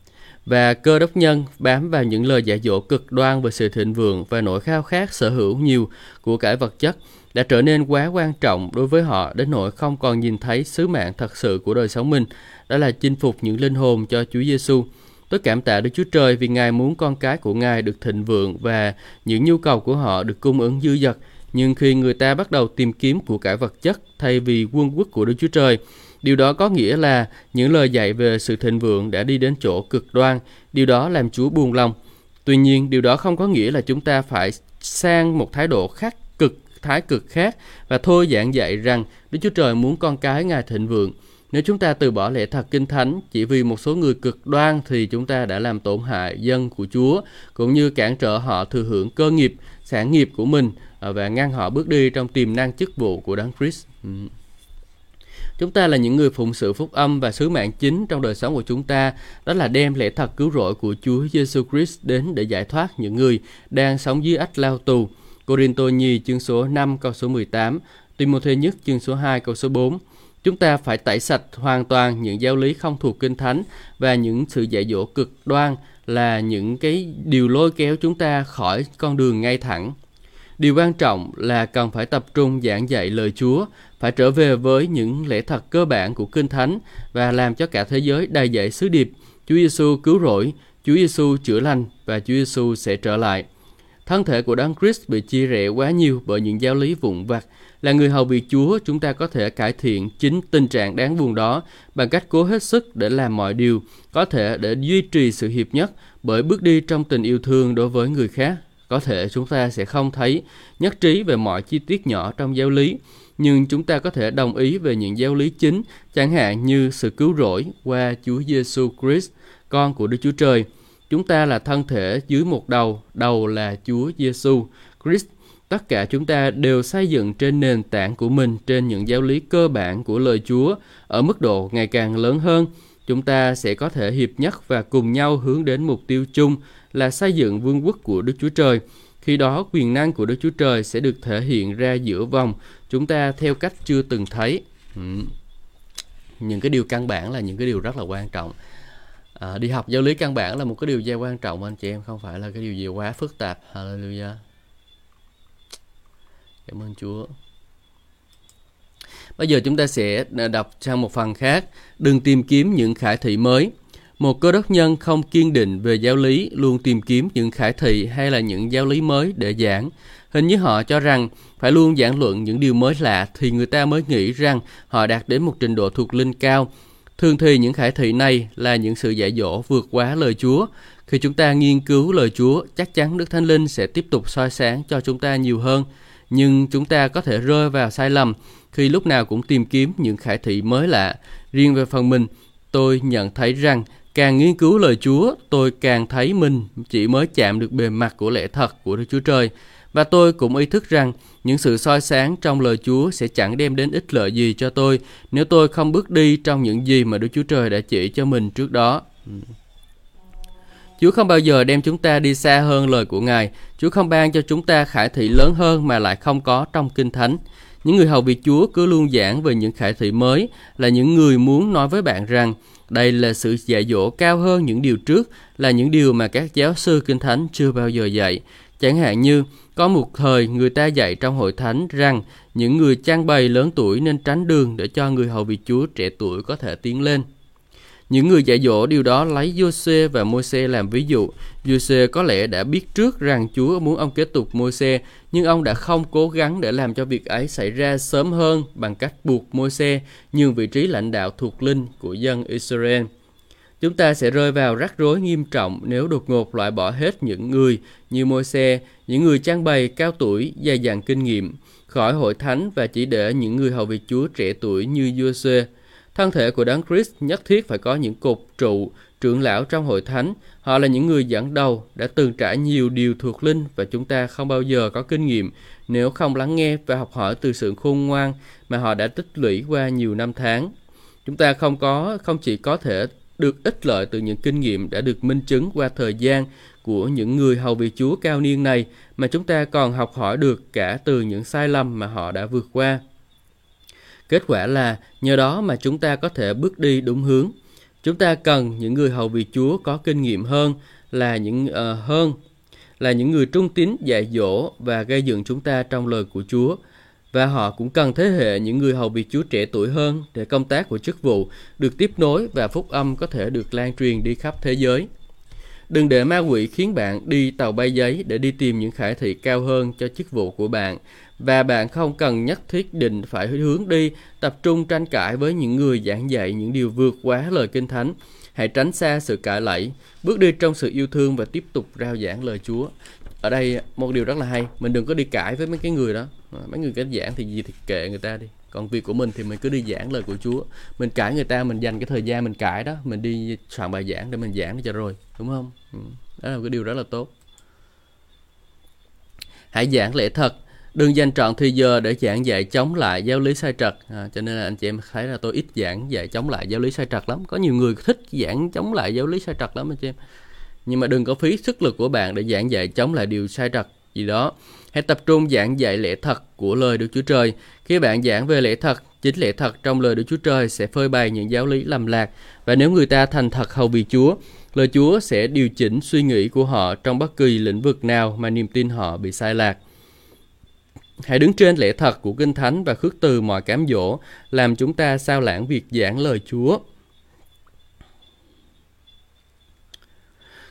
A: và cơ đốc nhân bám vào những lời dạy dỗ cực đoan về sự thịnh vượng và nỗi khao khát sở hữu nhiều của cải vật chất đã trở nên quá quan trọng đối với họ đến nỗi không còn nhìn thấy sứ mạng thật sự của đời sống mình đó là chinh phục những linh hồn cho Chúa Giêsu. Tôi cảm tạ Đức Chúa Trời vì Ngài muốn con cái của Ngài được thịnh vượng và những nhu cầu của họ được cung ứng dư dật. Nhưng khi người ta bắt đầu tìm kiếm của cải vật chất thay vì quân quốc của Đức Chúa Trời, điều đó có nghĩa là những lời dạy về sự thịnh vượng đã đi đến chỗ cực đoan. Điều đó làm Chúa buồn lòng. Tuy nhiên, điều đó không có nghĩa là chúng ta phải sang một thái độ khác cực thái cực khác và thôi giảng dạy rằng Đức Chúa Trời muốn con cái Ngài thịnh vượng. Nếu chúng ta từ bỏ lẽ thật kinh thánh chỉ vì một số người cực đoan thì chúng ta đã làm tổn hại dân của Chúa cũng như cản trở họ thừa hưởng cơ nghiệp, sản nghiệp của mình à, và ngăn họ bước đi trong tiềm năng chức vụ của Đấng Christ. Ừ. Chúng ta là những người phụng sự phúc âm và sứ mạng chính trong đời sống của chúng ta, đó là đem lẽ thật cứu rỗi của Chúa Giêsu Christ đến để giải thoát những người đang sống dưới ách lao tù. Corinto Nhi chương số 5 câu số 18, Timothy nhất chương số 2 câu số 4. Chúng ta phải tẩy sạch hoàn toàn những giáo lý không thuộc kinh thánh và những sự dạy dỗ cực đoan là những cái điều lôi kéo chúng ta khỏi con đường ngay thẳng. Điều quan trọng là cần phải tập trung giảng dạy lời Chúa, phải trở về với những lẽ thật cơ bản của Kinh Thánh và làm cho cả thế giới đầy dạy sứ điệp. Chúa Giêsu cứu rỗi, Chúa Giêsu chữa lành và Chúa Giêsu sẽ trở lại. Thân thể của Đấng Christ bị chia rẽ quá nhiều bởi những giáo lý vụn vặt là người hầu việc Chúa, chúng ta có thể cải thiện chính tình trạng đáng buồn đó bằng cách cố hết sức để làm mọi điều có thể để duy trì sự hiệp nhất bởi bước đi trong tình yêu thương đối với người khác. Có thể chúng ta sẽ không thấy nhất trí về mọi chi tiết nhỏ trong giáo lý, nhưng chúng ta có thể đồng ý về những giáo lý chính, chẳng hạn như sự cứu rỗi qua Chúa Giêsu Christ, con của Đức Chúa Trời. Chúng ta là thân thể dưới một đầu, đầu là Chúa Giêsu Christ Tất cả chúng ta đều xây dựng trên nền tảng của mình trên những giáo lý cơ bản của lời Chúa ở mức độ ngày càng lớn hơn. Chúng ta sẽ có thể hiệp nhất và cùng nhau hướng đến mục tiêu chung là xây dựng vương quốc của Đức Chúa Trời. Khi đó quyền năng của Đức Chúa Trời sẽ được thể hiện ra giữa vòng chúng ta theo cách chưa từng thấy. Ừ. Những cái điều căn bản là những cái điều rất là quan trọng. À, đi học giáo lý căn bản là một cái điều rất quan trọng anh chị em không phải là cái điều gì quá phức tạp. Hallelujah. Cảm ơn Chúa. Bây giờ chúng ta sẽ đọc sang một phần khác. Đừng tìm kiếm những khải thị mới. Một cơ đốc nhân không kiên định về giáo lý luôn tìm kiếm những khải thị hay là những giáo lý mới để giảng. Hình như họ cho rằng phải luôn giảng luận những điều mới lạ thì người ta mới nghĩ rằng họ đạt đến một trình độ thuộc linh cao. Thường thì những khải thị này là những sự dạy dỗ vượt quá lời Chúa. Khi chúng ta nghiên cứu lời Chúa, chắc chắn Đức Thánh Linh sẽ tiếp tục soi sáng cho chúng ta nhiều hơn. Nhưng chúng ta có thể rơi vào sai lầm khi lúc nào cũng tìm kiếm những khải thị mới lạ. Riêng về phần mình, tôi nhận thấy rằng càng nghiên cứu lời Chúa, tôi càng thấy mình chỉ mới chạm được bề mặt của lẽ thật của Đức Chúa Trời. Và tôi cũng ý thức rằng những sự soi sáng trong lời Chúa sẽ chẳng đem đến ích lợi gì cho tôi nếu tôi không bước đi trong những gì mà Đức Chúa Trời đã chỉ cho mình trước đó. Chúa không bao giờ đem chúng ta đi xa hơn lời của Ngài. Chúa không ban cho chúng ta khải thị lớn hơn mà lại không có trong Kinh Thánh. Những người hầu việc Chúa cứ luôn giảng về những khải thị mới là những người muốn nói với bạn rằng đây là sự dạy dỗ cao hơn những điều trước, là những điều mà các giáo sư Kinh Thánh chưa bao giờ dạy. Chẳng hạn như, có một thời người ta dạy trong hội thánh rằng những người trang bày lớn tuổi nên tránh đường để cho người hầu vị Chúa trẻ tuổi có thể tiến lên. Những người dạy dỗ điều đó lấy Giô-xê và Môi-se làm ví dụ. Giô-xê có lẽ đã biết trước rằng Chúa muốn ông kế tục Môi-se, nhưng ông đã không cố gắng để làm cho việc ấy xảy ra sớm hơn bằng cách buộc Môi-se nhường vị trí lãnh đạo thuộc linh của dân Israel. Chúng ta sẽ rơi vào rắc rối nghiêm trọng nếu đột ngột loại bỏ hết những người như Môi-se, những người trang bày cao tuổi, dày dặn kinh nghiệm, khỏi hội thánh và chỉ để những người hầu việc Chúa trẻ tuổi như Giô-xê Thân thể của Đấng Christ nhất thiết phải có những cột trụ, trưởng lão trong hội thánh. Họ là những người dẫn đầu, đã từng trải nhiều điều thuộc linh và chúng ta không bao giờ có kinh nghiệm nếu không lắng nghe và học hỏi từ sự khôn ngoan mà họ đã tích lũy qua nhiều năm tháng. Chúng ta không có không chỉ có thể được ích lợi từ những kinh nghiệm đã được minh chứng qua thời gian của những người hầu việc Chúa cao niên này mà chúng ta còn học hỏi được cả từ những sai lầm mà họ đã vượt qua. Kết quả là nhờ đó mà chúng ta có thể bước đi đúng hướng. Chúng ta cần những người hầu việc Chúa có kinh nghiệm hơn là những uh, hơn là những người trung tín dạy dỗ và gây dựng chúng ta trong lời của Chúa. Và họ cũng cần thế hệ những người hầu việc Chúa trẻ tuổi hơn để công tác của chức vụ được tiếp nối và phúc âm có thể được lan truyền đi khắp thế giới. Đừng để ma quỷ khiến bạn đi tàu bay giấy để đi tìm những khải thị cao hơn cho chức vụ của bạn và bạn không cần nhất thiết định phải hướng đi, tập trung tranh cãi với những người giảng dạy những điều vượt quá lời kinh thánh. Hãy tránh xa sự cãi lẫy, bước đi trong sự yêu thương và tiếp tục rao giảng lời chúa. Ở đây, một điều rất là hay, mình đừng có đi cãi với mấy cái người đó. Mấy người cái giảng thì gì thì kệ người ta đi. Còn việc của mình thì mình cứ đi giảng lời của chúa. Mình cãi người ta, mình dành cái thời gian mình cãi đó, mình đi soạn bài giảng để mình giảng cho rồi, đúng không? Ừ, đó là một cái điều rất là tốt. Hãy giảng lẽ thật đừng dành trọn thời giờ để giảng dạy chống lại giáo lý sai trật. À, cho nên là anh chị em thấy là tôi ít giảng dạy chống lại giáo lý sai trật lắm. Có nhiều người thích giảng chống lại giáo lý sai trật lắm anh chị em. Nhưng mà đừng có phí sức lực của bạn để giảng dạy chống lại điều sai trật gì đó. Hãy tập trung giảng dạy lẽ thật của lời Đức Chúa Trời. Khi bạn giảng về lẽ thật chính lẽ thật trong lời Đức Chúa Trời sẽ phơi bày những giáo lý lầm lạc. Và nếu người ta thành thật hầu vì Chúa lời Chúa sẽ điều chỉnh suy nghĩ của họ trong bất kỳ lĩnh vực nào mà niềm tin họ bị sai lạc. Hãy đứng trên lẽ thật của Kinh Thánh và khước từ mọi cám dỗ, làm chúng ta sao lãng việc giảng lời Chúa.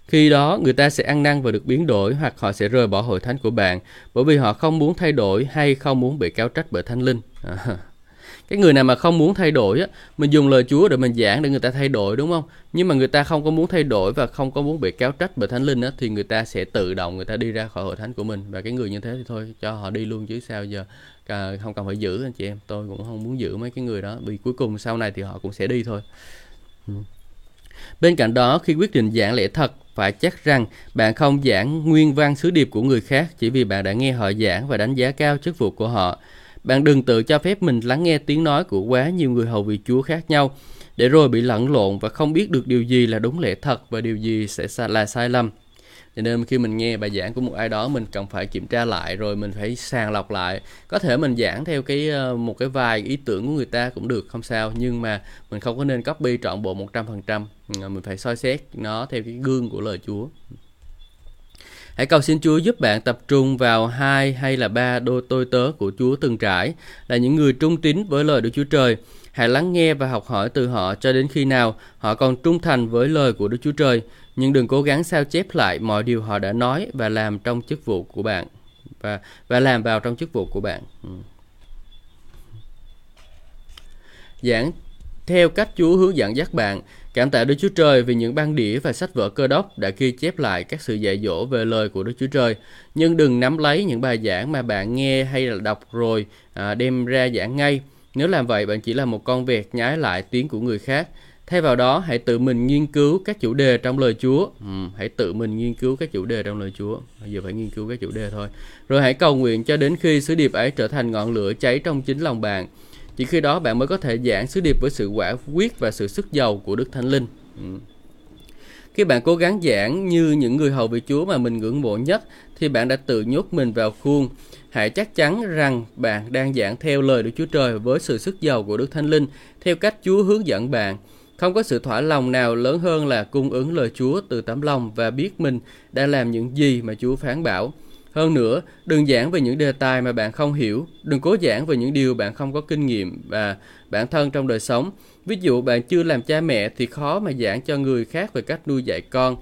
A: Khi đó, người ta sẽ ăn năn và được biến đổi hoặc họ sẽ rời bỏ hội thánh của bạn bởi vì họ không muốn thay đổi hay không muốn bị cáo trách bởi Thánh Linh. À cái người nào mà không muốn thay đổi á mình dùng lời Chúa để mình giảng để người ta thay đổi đúng không nhưng mà người ta không có muốn thay đổi và không có muốn bị kéo trách bởi thánh linh á thì người ta sẽ tự động người ta đi ra khỏi hội thánh của mình và cái người như thế thì thôi cho họ đi luôn chứ sao giờ à, không cần phải giữ anh chị em tôi cũng không muốn giữ mấy cái người đó vì cuối cùng sau này thì họ cũng sẽ đi thôi ừ. Bên cạnh đó, khi quyết định giảng lẽ thật, phải chắc rằng bạn không giảng nguyên văn sứ điệp của người khác chỉ vì bạn đã nghe họ giảng và đánh giá cao chức vụ của họ. Bạn đừng tự cho phép mình lắng nghe tiếng nói của quá nhiều người hầu vị Chúa khác nhau, để rồi bị lẫn lộn và không biết được điều gì là đúng lẽ thật và điều gì sẽ là sai lầm. Cho nên khi mình nghe bài giảng của một ai đó mình cần phải kiểm tra lại rồi mình phải sàng lọc lại. Có thể mình giảng theo cái ờ, một cái vài ý tưởng của người ta cũng được không sao nhưng mà mình không có nên copy trọn bộ 100%. Ờ, mình phải soi xét nó theo cái gương của lời Chúa. Hãy cầu xin Chúa giúp bạn tập trung vào hai hay là ba đôi tôi tớ của Chúa từng trải, là những người trung tín với lời Đức Chúa Trời. Hãy lắng nghe và học hỏi từ họ cho đến khi nào họ còn trung thành với lời của Đức Chúa Trời, nhưng đừng cố gắng sao chép lại mọi điều họ đã nói và làm trong chức vụ của bạn và và làm vào trong chức vụ của bạn. Ừ. Giảng theo cách Chúa hướng dẫn dắt bạn. Cảm tạ Đức Chúa Trời vì những băng đĩa và sách vở cơ đốc đã ghi chép lại các sự dạy dỗ về lời của Đức Chúa Trời. Nhưng đừng nắm lấy những bài giảng mà bạn nghe hay là đọc rồi à, đem ra giảng ngay. Nếu làm vậy, bạn chỉ là một con vẹt nhái lại tiếng của người khác. Thay vào đó, hãy tự mình nghiên cứu các chủ đề trong lời Chúa. Ừ, hãy tự mình nghiên cứu các chủ đề trong lời Chúa. Bây giờ phải nghiên cứu các chủ đề thôi. Rồi hãy cầu nguyện cho đến khi sứ điệp ấy trở thành ngọn lửa cháy trong chính lòng bạn. Chỉ khi đó bạn mới có thể giảng sứ điệp với sự quả quyết và sự sức giàu của Đức Thánh Linh. Ừ. Khi bạn cố gắng giảng như những người hầu vị Chúa mà mình ngưỡng mộ nhất, thì bạn đã tự nhốt mình vào khuôn. Hãy chắc chắn rằng bạn đang giảng theo lời Đức Chúa Trời với sự sức giàu của Đức Thánh Linh, theo cách Chúa hướng dẫn bạn. Không có sự thỏa lòng nào lớn hơn là cung ứng lời Chúa từ tấm lòng và biết mình đã làm những gì mà Chúa phán bảo. Hơn nữa, đừng giảng về những đề tài mà bạn không hiểu, đừng cố giảng về những điều bạn không có kinh nghiệm và bản thân trong đời sống. Ví dụ bạn chưa làm cha mẹ thì khó mà giảng cho người khác về cách nuôi dạy con.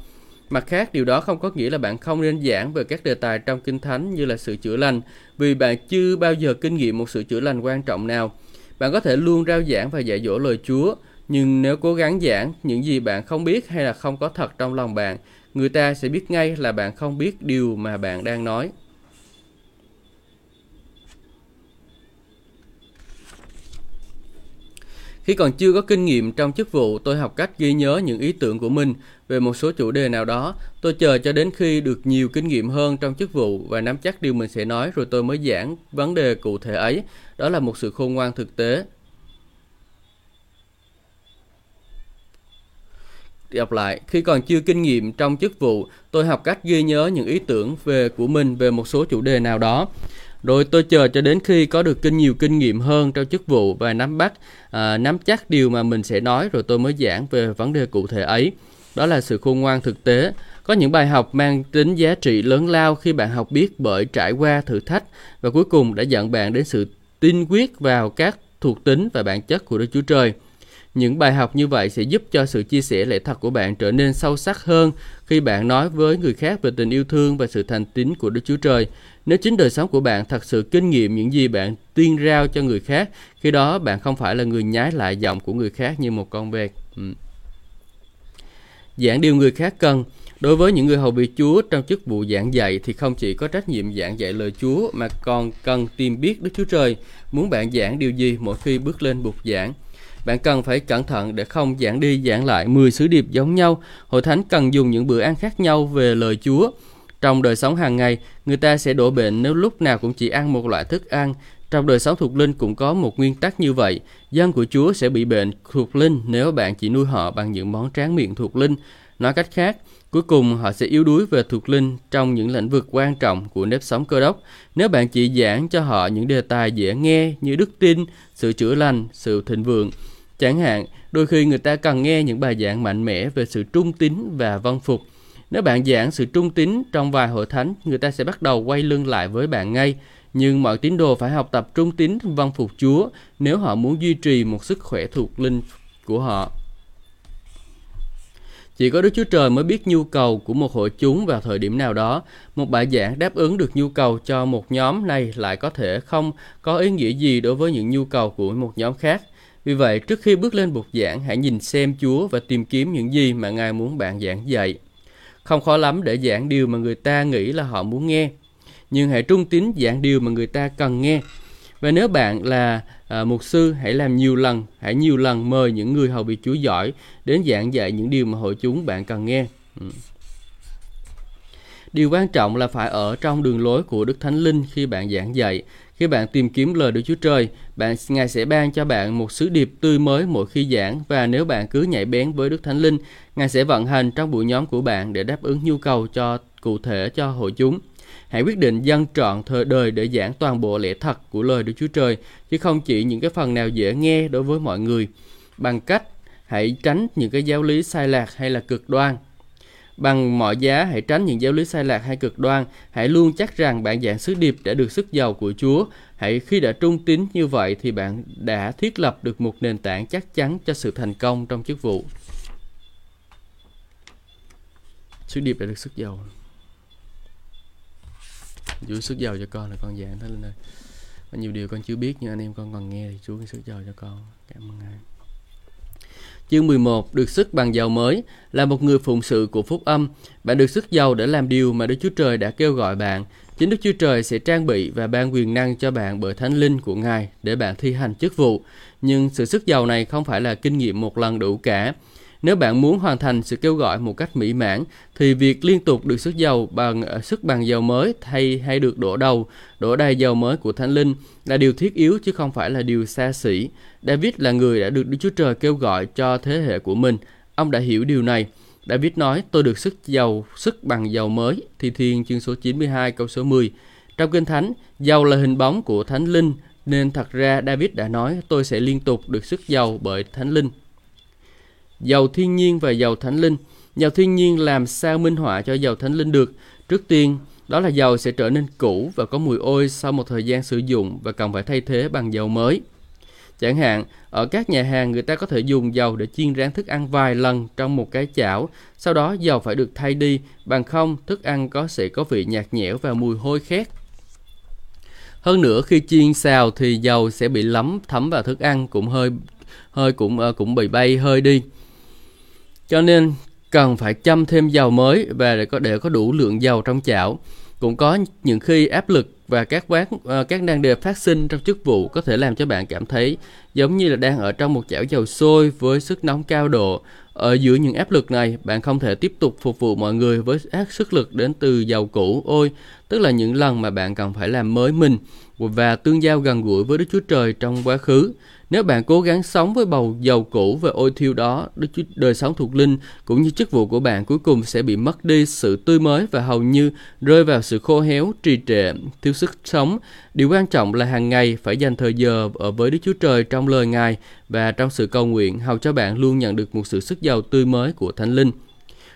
A: Mặt khác, điều đó không có nghĩa là bạn không nên giảng về các đề tài trong Kinh Thánh như là sự chữa lành, vì bạn chưa bao giờ kinh nghiệm một sự chữa lành quan trọng nào. Bạn có thể luôn rao giảng và dạy dỗ lời Chúa, nhưng nếu cố gắng giảng những gì bạn không biết hay là không có thật trong lòng bạn, người ta sẽ biết ngay là bạn không biết điều mà bạn đang nói. Khi còn chưa có kinh nghiệm trong chức vụ, tôi học cách ghi nhớ những ý tưởng của mình về một số chủ đề nào đó. Tôi chờ cho đến khi được nhiều kinh nghiệm hơn trong chức vụ và nắm chắc điều mình sẽ nói rồi tôi mới giảng vấn đề cụ thể ấy. Đó là một sự khôn ngoan thực tế. Đọc lại. Khi còn chưa kinh nghiệm trong chức vụ tôi học cách ghi nhớ những ý tưởng về của mình về một số chủ đề nào đó. Rồi tôi chờ cho đến khi có được kinh nhiều kinh nghiệm hơn trong chức vụ và nắm bắt à, nắm chắc điều mà mình sẽ nói rồi tôi mới giảng về vấn đề cụ thể ấy. Đó là sự khôn ngoan thực tế. Có những bài học mang tính giá trị lớn lao khi bạn học biết bởi trải qua thử thách và cuối cùng đã dẫn bạn đến sự tin quyết vào các thuộc tính và bản chất của Đức Chúa Trời. Những bài học như vậy sẽ giúp cho sự chia sẻ lẽ thật của bạn trở nên sâu sắc hơn khi bạn nói với người khác về tình yêu thương và sự thành tín của Đức Chúa Trời. Nếu chính đời sống của bạn thật sự kinh nghiệm những gì bạn tuyên rao cho người khác, khi đó bạn không phải là người nhái lại giọng của người khác như một con vẹt. Ừ. Giảng điều người khác cần. Đối với những người hầu bị Chúa trong chức vụ giảng dạy thì không chỉ có trách nhiệm giảng dạy lời Chúa mà còn cần tìm biết Đức Chúa Trời muốn bạn giảng điều gì mỗi khi bước lên bục giảng. Bạn cần phải cẩn thận để không giảng đi giảng lại 10 sứ điệp giống nhau. Hội thánh cần dùng những bữa ăn khác nhau về lời Chúa. Trong đời sống hàng ngày, người ta sẽ đổ bệnh nếu lúc nào cũng chỉ ăn một loại thức ăn. Trong đời sống thuộc linh cũng có một nguyên tắc như vậy. Dân của Chúa sẽ bị bệnh thuộc linh nếu bạn chỉ nuôi họ bằng những món tráng miệng thuộc linh. Nói cách khác, cuối cùng họ sẽ yếu đuối về thuộc linh trong những lĩnh vực quan trọng của nếp sống cơ đốc. Nếu bạn chỉ giảng cho họ những đề tài dễ nghe như đức tin, sự chữa lành, sự thịnh vượng, Chẳng hạn, đôi khi người ta cần nghe những bài giảng mạnh mẽ về sự trung tín và vâng phục. Nếu bạn giảng sự trung tín trong vài hội thánh, người ta sẽ bắt đầu quay lưng lại với bạn ngay. Nhưng mọi tín đồ phải học tập trung tín vâng phục Chúa nếu họ muốn duy trì một sức khỏe thuộc linh của họ. Chỉ có Đức Chúa Trời mới biết nhu cầu của một hội chúng vào thời điểm nào đó. Một bài giảng đáp ứng được nhu cầu cho một nhóm này lại có thể không có ý nghĩa gì đối với những nhu cầu của một nhóm khác. Vì vậy, trước khi bước lên bục giảng, hãy nhìn xem Chúa và tìm kiếm những gì mà Ngài muốn bạn giảng dạy. Không khó lắm để giảng điều mà người ta nghĩ là họ muốn nghe, nhưng hãy trung tín giảng điều mà người ta cần nghe. Và nếu bạn là à, mục sư, hãy làm nhiều lần, hãy nhiều lần mời những người hầu bị Chúa giỏi đến giảng dạy những điều mà hội chúng bạn cần nghe. Ừ. Điều quan trọng là phải ở trong đường lối của Đức Thánh Linh khi bạn giảng dạy. Khi bạn tìm kiếm lời Đức Chúa Trời, bạn Ngài sẽ ban cho bạn một sứ điệp tươi mới mỗi khi giảng và nếu bạn cứ nhảy bén với Đức Thánh Linh, Ngài sẽ vận hành trong buổi nhóm của bạn để đáp ứng nhu cầu cho cụ thể cho hội chúng. Hãy quyết định dân trọn thời đời để giảng toàn bộ lẽ thật của lời Đức Chúa Trời, chứ không chỉ những cái phần nào dễ nghe đối với mọi người. Bằng cách hãy tránh những cái giáo lý sai lạc hay là cực đoan Bằng mọi giá, hãy tránh những giáo lý sai lạc hay cực đoan. Hãy luôn chắc rằng bạn dạng sứ điệp đã được sức giàu của Chúa. Hãy khi đã trung tín như vậy thì bạn đã thiết lập được một nền tảng chắc chắn cho sự thành công trong chức vụ. Sứ điệp đã được sức giàu. Chúa sức giàu cho con là con dạng thế lên đây. Có nhiều điều con chưa biết nhưng anh em con còn nghe thì Chúa sức giàu cho con. Cảm ơn Ngài. Chương 11 được sức bằng giàu mới là một người phụng sự của phúc âm. Bạn được sức giàu để làm điều mà Đức Chúa Trời đã kêu gọi bạn. Chính Đức Chúa Trời sẽ trang bị và ban quyền năng cho bạn bởi thánh linh của Ngài để bạn thi hành chức vụ. Nhưng sự sức giàu này không phải là kinh nghiệm một lần đủ cả. Nếu bạn muốn hoàn thành sự kêu gọi một cách mỹ mãn, thì việc liên tục được sức dầu bằng ờ, sức bằng dầu mới thay hay được đổ đầu, đổ đầy dầu mới của Thánh Linh là điều thiết yếu chứ không phải là điều xa xỉ. David là người đã được Đức Chúa Trời kêu gọi cho thế hệ của mình. Ông đã hiểu điều này. David nói, tôi được sức dầu, sức bằng dầu mới. Thi Thiên chương số 92 câu số 10. Trong Kinh Thánh, dầu là hình bóng của Thánh Linh, nên thật ra David đã nói tôi sẽ liên tục được sức dầu bởi Thánh Linh. Dầu thiên nhiên và dầu thánh linh. Dầu thiên nhiên làm sao minh họa cho dầu thánh linh được? Trước tiên, đó là dầu sẽ trở nên cũ và có mùi ôi sau một thời gian sử dụng và cần phải thay thế bằng dầu mới. Chẳng hạn, ở các nhà hàng người ta có thể dùng dầu để chiên rán thức ăn vài lần trong một cái chảo, sau đó dầu phải được thay đi, bằng không thức ăn có sẽ có vị nhạt nhẽo và mùi hôi khét. Hơn nữa khi chiên xào thì dầu sẽ bị lấm thấm vào thức ăn cũng hơi hơi cũng uh, cũng bị bay hơi đi. Cho nên cần phải chăm thêm dầu mới và để có để có đủ lượng dầu trong chảo. Cũng có những khi áp lực và các quán ờ, các nan đề phát sinh trong chức vụ có thể làm cho bạn cảm thấy giống như là đang ở trong một chảo dầu sôi với sức nóng cao độ. Ở giữa những áp lực này, bạn không thể tiếp tục phục vụ mọi người với ác sức lực đến từ dầu cũ ôi, tức là những lần mà bạn cần phải làm mới mình và tương giao gần gũi với Đức Chúa Trời trong quá khứ. Nếu bạn cố gắng sống với bầu dầu cũ và ôi thiêu đó, đời sống thuộc linh cũng như chức vụ của bạn cuối cùng sẽ bị mất đi sự tươi mới và hầu như rơi vào sự khô héo, trì trệ, thiếu sức sống. Điều quan trọng là hàng ngày phải dành thời giờ ở với Đức Chúa Trời trong lời Ngài và trong sự cầu nguyện hầu cho bạn luôn nhận được một sự sức giàu tươi mới của Thánh Linh.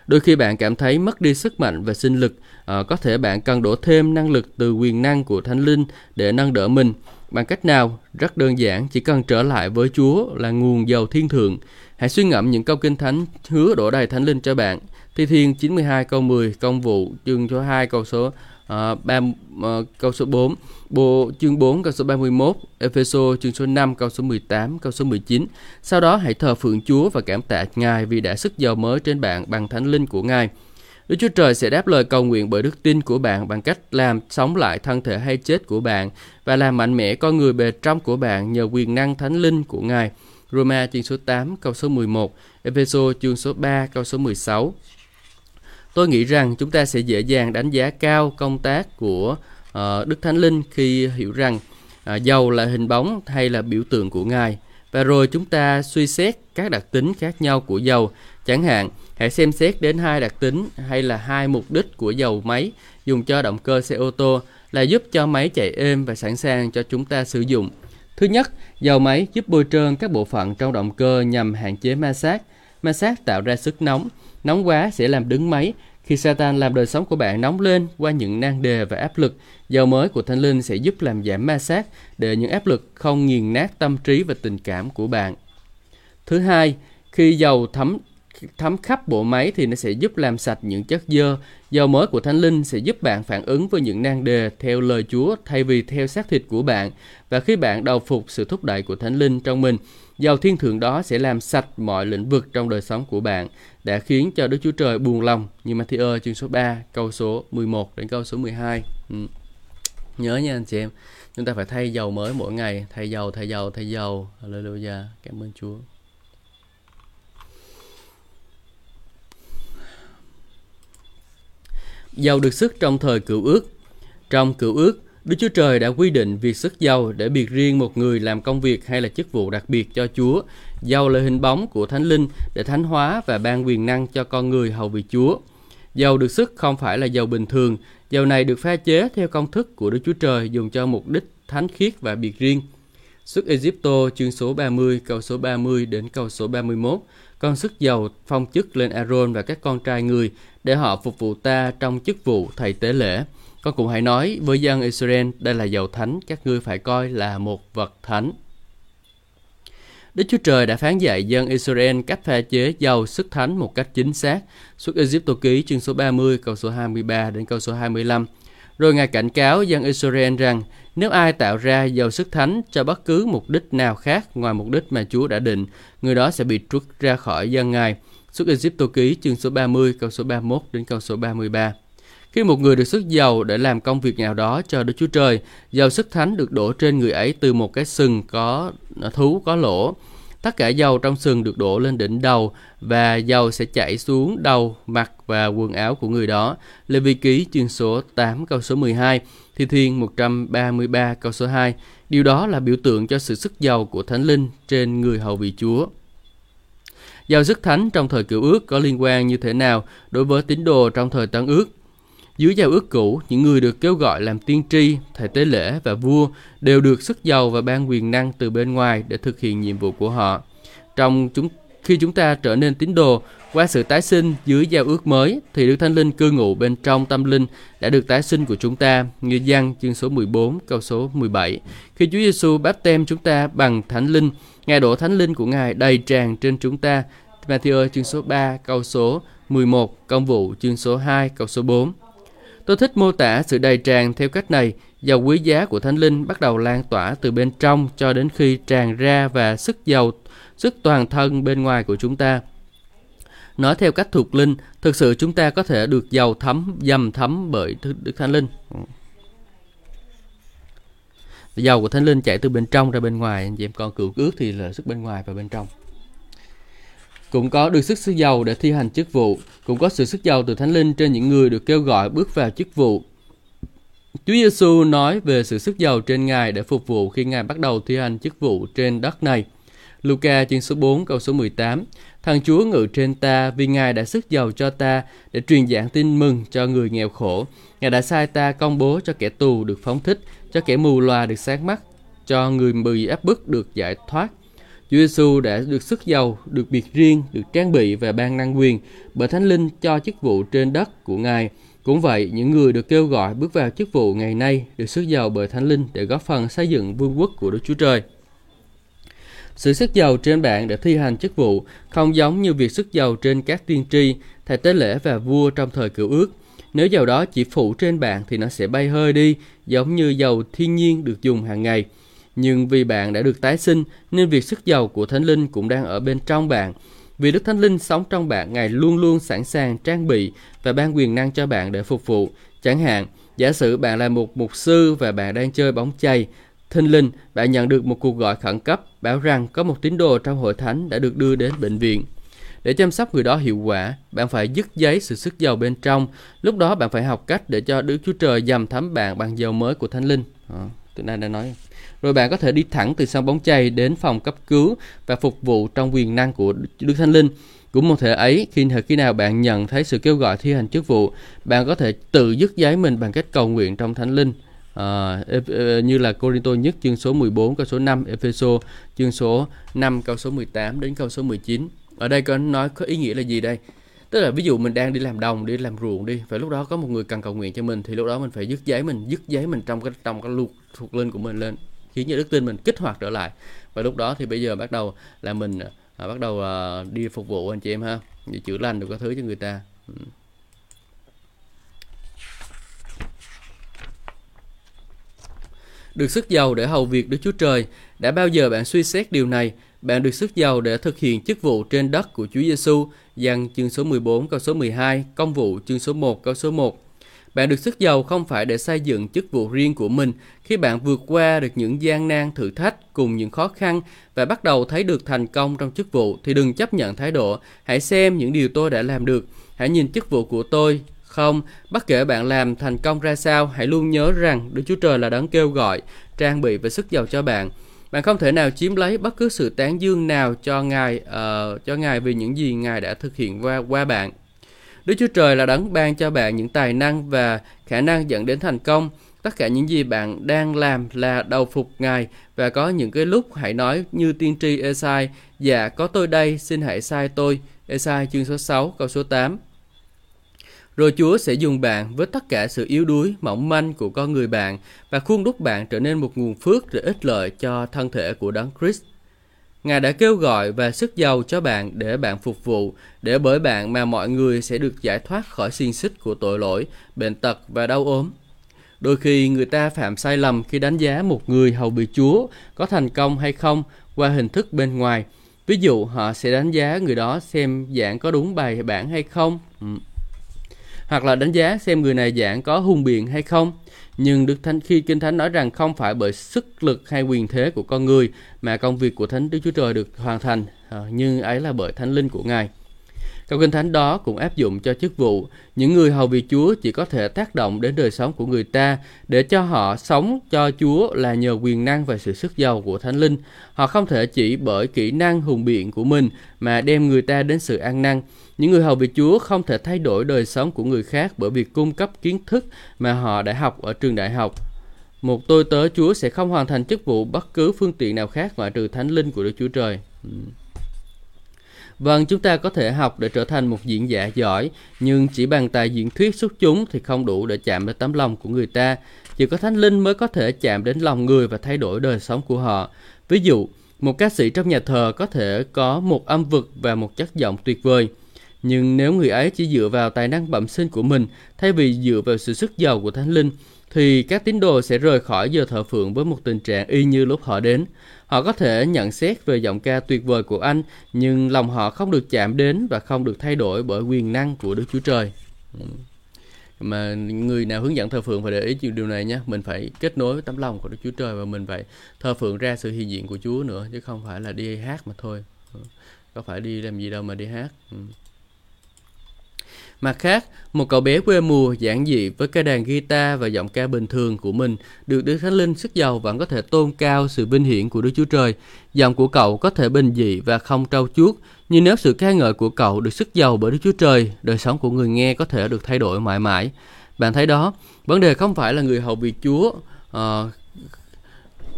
A: Đôi khi bạn cảm thấy mất đi sức mạnh và sinh lực, à, có thể bạn cần đổ thêm năng lực từ quyền năng của Thánh Linh để nâng đỡ mình. Bằng cách nào? Rất đơn giản, chỉ cần trở lại với Chúa là nguồn dầu thiên thượng. Hãy suy ngẫm những câu kinh thánh hứa đổ đầy thánh linh cho bạn. Thi Thiên 92 câu 10, công vụ chương số 2 câu số uh, 3, uh, câu số 4, Bộ chương 4 câu số 31, Epheso chương số 5 câu số 18, câu số 19. Sau đó hãy thờ phượng Chúa và cảm tạ Ngài vì đã sức giàu mới trên bạn bằng thánh linh của Ngài. Đức Chúa Trời sẽ đáp lời cầu nguyện bởi đức tin của bạn bằng cách làm sống lại thân thể hay chết của bạn và làm mạnh mẽ con người bề trong của bạn nhờ quyền năng thánh linh của Ngài. Roma chương số 8 câu số 11, Epheso chương số 3 câu số 16. Tôi nghĩ rằng chúng ta sẽ dễ dàng đánh giá cao công tác của uh, Đức Thánh Linh khi hiểu rằng ờ, uh, dầu là hình bóng hay là biểu tượng của Ngài. Và rồi chúng ta suy xét các đặc tính khác nhau của dầu. Chẳng hạn, hãy xem xét đến hai đặc tính hay là hai mục đích của dầu máy dùng cho động cơ xe ô tô là giúp cho máy chạy êm và sẵn sàng cho chúng ta sử dụng. Thứ nhất, dầu máy giúp bôi trơn các bộ phận trong động cơ nhằm hạn chế ma sát. Ma sát tạo ra sức nóng, nóng quá sẽ làm đứng máy. Khi Satan làm đời sống của bạn nóng lên qua những nan đề và áp lực, dầu mới của Thánh Linh sẽ giúp làm giảm ma sát để những áp lực không nghiền nát tâm trí và tình cảm của bạn. Thứ hai, khi dầu thấm thấm khắp bộ máy thì nó sẽ giúp làm sạch những chất dơ. Dầu mới của Thánh Linh sẽ giúp bạn phản ứng với những nan đề theo lời Chúa thay vì theo xác thịt của bạn. Và khi bạn đầu phục sự thúc đẩy của Thánh Linh trong mình, dầu thiên thượng đó sẽ làm sạch mọi lĩnh vực trong đời sống của bạn, đã khiến cho Đức Chúa Trời buồn lòng như Matthew chương số 3, câu số 11 đến câu số 12. Ừ. Nhớ nha anh chị em, chúng ta phải thay dầu mới mỗi ngày, thay dầu, thay dầu, thay dầu. Hallelujah. Cảm ơn Chúa. Giàu được sức trong thời cựu ước. Trong cựu ước, Đức Chúa Trời đã quy định việc sức giàu để biệt riêng một người làm công việc hay là chức vụ đặc biệt cho Chúa. Giàu là hình bóng của Thánh Linh để thánh hóa và ban quyền năng cho con người hầu vị Chúa. Dầu được sức không phải là dầu bình thường, dầu này được pha chế theo công thức của Đức Chúa Trời dùng cho mục đích thánh khiết và biệt riêng. Xuất Egypto chương số 30 câu số 30 đến câu số 31 con sức dầu phong chức lên Aaron và các con trai người để họ phục vụ ta trong chức vụ thầy tế lễ. Con cũng hãy nói với dân Israel, đây là dầu thánh, các ngươi phải coi là một vật thánh. Đức Chúa Trời đã phán dạy dân Israel cách pha chế dầu sức thánh một cách chính xác. Xuất Egypto ký chương số 30 câu số 23 đến câu số 25. Rồi Ngài cảnh cáo dân Israel rằng nếu ai tạo ra dầu sức thánh cho bất cứ mục đích nào khác ngoài mục đích mà Chúa đã định, người đó sẽ bị trút ra khỏi dân Ngài. Xuất Egypto ký chương số 30 câu số 31 đến câu số 33. Khi một người được sức dầu để làm công việc nào đó cho Đức Chúa Trời, dầu sức thánh được đổ trên người ấy từ một cái sừng có à, thú có lỗ. Tất cả dầu trong sừng được đổ lên đỉnh đầu và dầu sẽ chảy xuống đầu, mặt và quần áo của người đó. Lê Vi Ký chương số 8 câu số 12, Thi Thiên 133 câu số 2. Điều đó là biểu tượng cho sự sức dầu của Thánh Linh trên người hầu vị Chúa. Giao dứt thánh trong thời cựu ước có liên quan như thế nào đối với tín đồ trong thời tân ước? Dưới giao ước cũ, những người được kêu gọi làm tiên tri, thầy tế lễ và vua đều được sức giàu và ban quyền năng từ bên ngoài để thực hiện nhiệm vụ của họ. Trong chúng khi chúng ta trở nên tín đồ qua sự tái sinh dưới giao ước mới thì Đức Thánh Linh cư ngụ bên trong tâm linh đã được tái sinh của chúng ta như Giăng chương số 14 câu số 17. Khi Chúa Giêsu báp tem chúng ta bằng Thánh Linh, Ngài đổ Thánh Linh của Ngài đầy tràn trên chúng ta. Matthew chương số 3 câu số 11, công vụ chương số 2 câu số 4. Tôi thích mô tả sự đầy tràn theo cách này, dầu quý giá của Thánh Linh bắt đầu lan tỏa từ bên trong cho đến khi tràn ra và sức dầu, sức toàn thân bên ngoài của chúng ta. Nói theo cách thuộc linh, thực sự chúng ta có thể được giàu thấm, dầm thấm bởi Đức Thánh Linh. Dầu của Thánh Linh chạy từ bên trong ra bên ngoài, anh chị em còn cựu ước thì là sức bên ngoài và bên trong cũng có được sức sức giàu để thi hành chức vụ, cũng có sự sức giàu từ Thánh Linh trên những người được kêu gọi bước vào chức vụ. Chúa Giêsu nói về sự sức giàu trên Ngài để phục vụ khi Ngài bắt đầu thi hành chức vụ trên đất này. Luca chương số 4 câu số 18 Thằng Chúa ngự trên ta vì Ngài đã sức giàu cho ta để truyền giảng tin mừng cho người nghèo khổ. Ngài đã sai ta công bố cho kẻ tù được phóng thích, cho kẻ mù loà được sáng mắt, cho người bị áp bức được giải thoát, Chúa Giêsu đã được sức giàu, được biệt riêng, được trang bị và ban năng quyền bởi Thánh Linh cho chức vụ trên đất của Ngài. Cũng vậy, những người được kêu gọi bước vào chức vụ ngày nay được sức giàu bởi Thánh Linh để góp phần xây dựng vương quốc của Đức Chúa Trời. Sự sức giàu trên bạn để thi hành chức vụ không giống như việc sức giàu trên các tiên tri, thầy tế lễ và vua trong thời cựu ước. Nếu dầu đó chỉ phụ trên bạn thì nó sẽ bay hơi đi, giống như dầu thiên nhiên được dùng hàng ngày – nhưng vì bạn đã được tái sinh nên việc sức giàu của Thánh Linh cũng đang ở bên trong bạn. Vì Đức Thánh Linh sống trong bạn, Ngài luôn luôn sẵn sàng trang bị và ban quyền năng cho bạn để phục vụ. Chẳng hạn, giả sử bạn là một mục sư và bạn đang chơi bóng chày, Thinh linh, bạn nhận được một cuộc gọi khẩn cấp báo rằng có một tín đồ trong hội thánh đã được đưa đến bệnh viện. Để chăm sóc người đó hiệu quả, bạn phải dứt giấy sự sức giàu bên trong. Lúc đó bạn phải học cách để cho Đức Chúa Trời dầm thấm bạn bằng dầu mới của Thánh Linh. À, từ nay đã nói rồi bạn có thể đi thẳng từ sân bóng chày đến phòng cấp cứu và phục vụ trong quyền năng của Đức Thánh Linh. Cũng một thể ấy, khi khi nào bạn nhận thấy sự kêu gọi thi hành chức vụ, bạn có thể tự dứt giấy mình bằng cách cầu nguyện trong Thánh Linh uh, như là Corinto nhất chương số 14 câu số 5, Epheso chương số 5 câu số 18 đến câu số 19. Ở đây có nói có ý nghĩa là gì đây? Tức là ví dụ mình đang đi làm đồng, đi làm ruộng đi, và lúc đó có một người cần cầu nguyện cho mình thì lúc đó mình phải dứt giấy mình, dứt giấy mình trong cái trong cái luật thuộc linh của mình lên khiến cho đức tin mình kích hoạt trở lại và lúc đó thì bây giờ bắt đầu là mình à, bắt đầu à, đi phục vụ anh chị em ha để chữa lành được các thứ cho người ta ừ. Được sức giàu để hầu việc Đức Chúa Trời. Đã bao giờ bạn suy xét điều này? Bạn được sức giàu để thực hiện chức vụ trên đất của Chúa Giêsu, Giăng chương số 14 câu số 12, công vụ chương số 1 câu số 1. Bạn được sức giàu không phải để xây dựng chức vụ riêng của mình. Khi bạn vượt qua được những gian nan thử thách cùng những khó khăn và bắt đầu thấy được thành công trong chức vụ thì đừng chấp nhận thái độ. Hãy xem những điều tôi đã làm được. Hãy nhìn chức vụ của tôi. Không, bất kể bạn làm thành công ra sao, hãy luôn nhớ rằng Đức Chúa Trời là đấng kêu gọi, trang bị và sức giàu cho bạn. Bạn không thể nào chiếm lấy bất cứ sự tán dương nào cho Ngài uh, cho Ngài vì những gì Ngài đã thực hiện qua qua bạn. Đức Chúa Trời là đấng ban cho bạn những tài năng và khả năng dẫn đến thành công. Tất cả những gì bạn đang làm là đầu phục Ngài và có những cái lúc hãy nói như tiên tri Esai, dạ có tôi đây, xin hãy sai tôi. Esai chương số 6 câu số 8. Rồi Chúa sẽ dùng bạn với tất cả sự yếu đuối, mỏng manh của con người bạn và khuôn đúc bạn trở nên một nguồn phước để ích lợi cho thân thể của Đấng Christ. Ngài đã kêu gọi và sức giàu cho bạn để bạn phục vụ, để bởi bạn mà mọi người sẽ được giải thoát khỏi xiên xích của tội lỗi, bệnh tật và đau ốm. Đôi khi người ta phạm sai lầm khi đánh giá một người hầu bị Chúa có thành công hay không qua hình thức bên ngoài. Ví dụ họ sẽ đánh giá người đó xem giảng có đúng bài bản hay không. Ừ. Hoặc là đánh giá xem người này giảng có hung biện hay không. Nhưng Đức Thánh khi Kinh Thánh nói rằng không phải bởi sức lực hay quyền thế của con người mà công việc của Thánh Đức Chúa Trời được hoàn thành, à, nhưng ấy là bởi Thánh Linh của Ngài. Câu Kinh Thánh đó cũng áp dụng cho chức vụ. Những người hầu việc Chúa chỉ có thể tác động đến đời sống của người ta để cho họ sống cho Chúa là nhờ quyền năng và sự sức giàu của Thánh Linh. Họ không thể chỉ bởi kỹ năng hùng biện của mình mà đem người ta đến sự an năng. Những người hầu việc Chúa không thể thay đổi đời sống của người khác bởi việc cung cấp kiến thức mà họ đã học ở trường đại học. Một tôi tớ Chúa sẽ không hoàn thành chức vụ bất cứ phương tiện nào khác ngoại trừ Thánh Linh của Đức Chúa Trời. Vâng, chúng ta có thể học để trở thành một diễn giả giỏi, nhưng chỉ bằng tài diễn thuyết xuất chúng thì không đủ để chạm đến tấm lòng của người ta. Chỉ có Thánh Linh mới có thể chạm đến lòng người và thay đổi đời sống của họ. Ví dụ, một ca sĩ trong nhà thờ có thể có một âm vực và một chất giọng tuyệt vời. Nhưng nếu người ấy chỉ dựa vào tài năng bẩm sinh của mình thay vì dựa vào sự sức giàu của Thánh Linh, thì các tín đồ sẽ rời khỏi giờ thờ phượng với một tình trạng y như lúc họ đến. Họ có thể nhận xét về giọng ca tuyệt vời của anh, nhưng lòng họ không được chạm đến và không được thay đổi bởi quyền năng của Đức Chúa Trời. Ừ. Mà người nào hướng dẫn thờ phượng phải để ý điều này nhé. Mình phải kết nối với tấm lòng của Đức Chúa Trời và mình phải thờ phượng ra sự hiện diện của Chúa nữa, chứ không phải là đi hát mà thôi. Ừ. Có phải đi làm gì đâu mà đi hát. Ừ. Mặt khác, một cậu bé quê mùa giản dị với cái đàn guitar và giọng ca bình thường của mình được Đức Thánh Linh sức giàu vẫn có thể tôn cao sự vinh hiển của Đức Chúa Trời. Giọng của cậu có thể bình dị và không trau chuốt, nhưng nếu sự ca ngợi của cậu được sức giàu bởi Đức Chúa Trời, đời sống của người nghe có thể được thay đổi mãi mãi. Bạn thấy đó, vấn đề không phải là người hầu việc Chúa uh,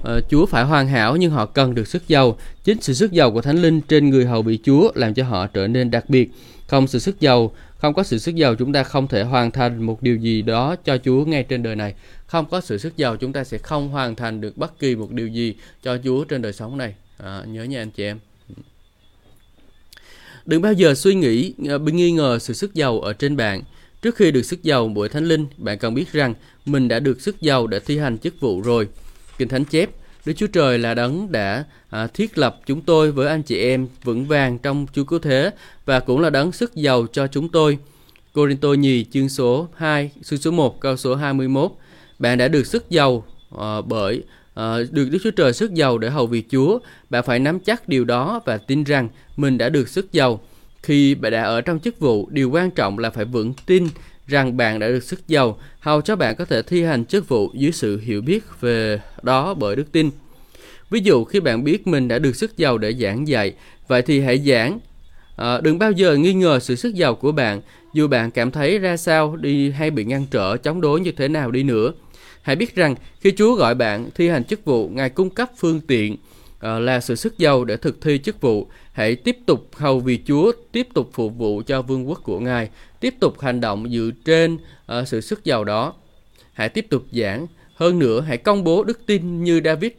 A: Uh, Chúa phải hoàn hảo nhưng họ cần được sức giàu. Chính sự sức giàu của Thánh Linh trên người hầu bị Chúa làm cho họ trở nên đặc biệt. Không sự sức giàu không có sự sức giàu chúng ta không thể hoàn thành một điều gì đó cho Chúa ngay trên đời này. Không có sự sức giàu chúng ta sẽ không hoàn thành được bất kỳ một điều gì cho Chúa trên đời sống này. À, nhớ nha anh chị em. Đừng bao giờ suy nghĩ à, nghi ngờ sự sức giàu ở trên bạn. Trước khi được sức giàu bởi Thánh Linh, bạn cần biết rằng mình đã được sức giàu để thi hành chức vụ rồi. Kinh Thánh chép, Đức Chúa Trời là đấng đã à, thiết lập chúng tôi với anh chị em vững vàng trong Chúa Cứu Thế và cũng là đấng sức giàu cho chúng tôi. Cô-rin-tô nhì chương số 2, chương số 1 câu số 21. Bạn đã được sức giàu à, bởi à, được Đức Chúa Trời sức giàu để hầu việc Chúa. Bạn phải nắm chắc điều đó và tin rằng mình đã được sức giàu. Khi bạn đã ở trong chức vụ, điều quan trọng là phải vững tin rằng bạn đã được sức giàu, hầu cho bạn có thể thi hành chức vụ dưới sự hiểu biết về đó bởi đức tin. Ví dụ khi bạn biết mình đã được sức giàu để giảng dạy, vậy thì hãy giảng. À, đừng bao giờ nghi ngờ sự sức giàu của bạn, dù bạn cảm thấy ra sao đi hay bị ngăn trở, chống đối như thế nào đi nữa. Hãy biết rằng khi Chúa gọi bạn thi hành chức vụ, Ngài cung cấp phương tiện, Ờ, là sự sức giàu để thực thi chức vụ. Hãy tiếp tục hầu vì Chúa, tiếp tục phục vụ cho vương quốc của Ngài, tiếp tục hành động dựa trên uh, sự sức giàu đó. Hãy tiếp tục giảng. Hơn nữa, hãy công bố đức tin như David.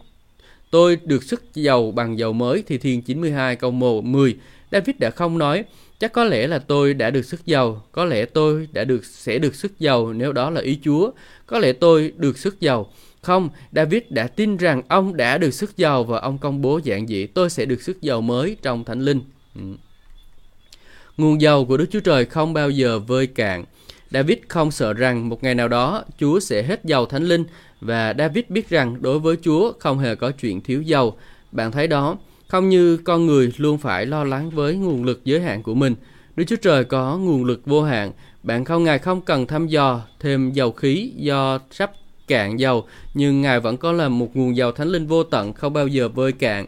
A: Tôi được sức giàu bằng dầu mới thì Thiên 92 câu 1, 10. David đã không nói, chắc có lẽ là tôi đã được sức giàu, có lẽ tôi đã được sẽ được sức giàu nếu đó là ý Chúa, có lẽ tôi được sức giàu. Không, David đã tin rằng ông đã được sức giàu và ông công bố dạng dị tôi sẽ được sức giàu mới trong thánh linh. Ừ. Nguồn giàu của Đức Chúa Trời không bao giờ vơi cạn. David không sợ rằng một ngày nào đó Chúa sẽ hết giàu thánh linh và David biết rằng đối với Chúa không hề có chuyện thiếu giàu. Bạn thấy đó, không như con người luôn phải lo lắng với nguồn lực giới hạn của mình. Đức Chúa Trời có nguồn lực vô hạn. Bạn không ngài không cần thăm dò thêm dầu khí do sắp cạn dầu, nhưng Ngài vẫn có là một nguồn dầu thánh linh vô tận không bao giờ vơi cạn.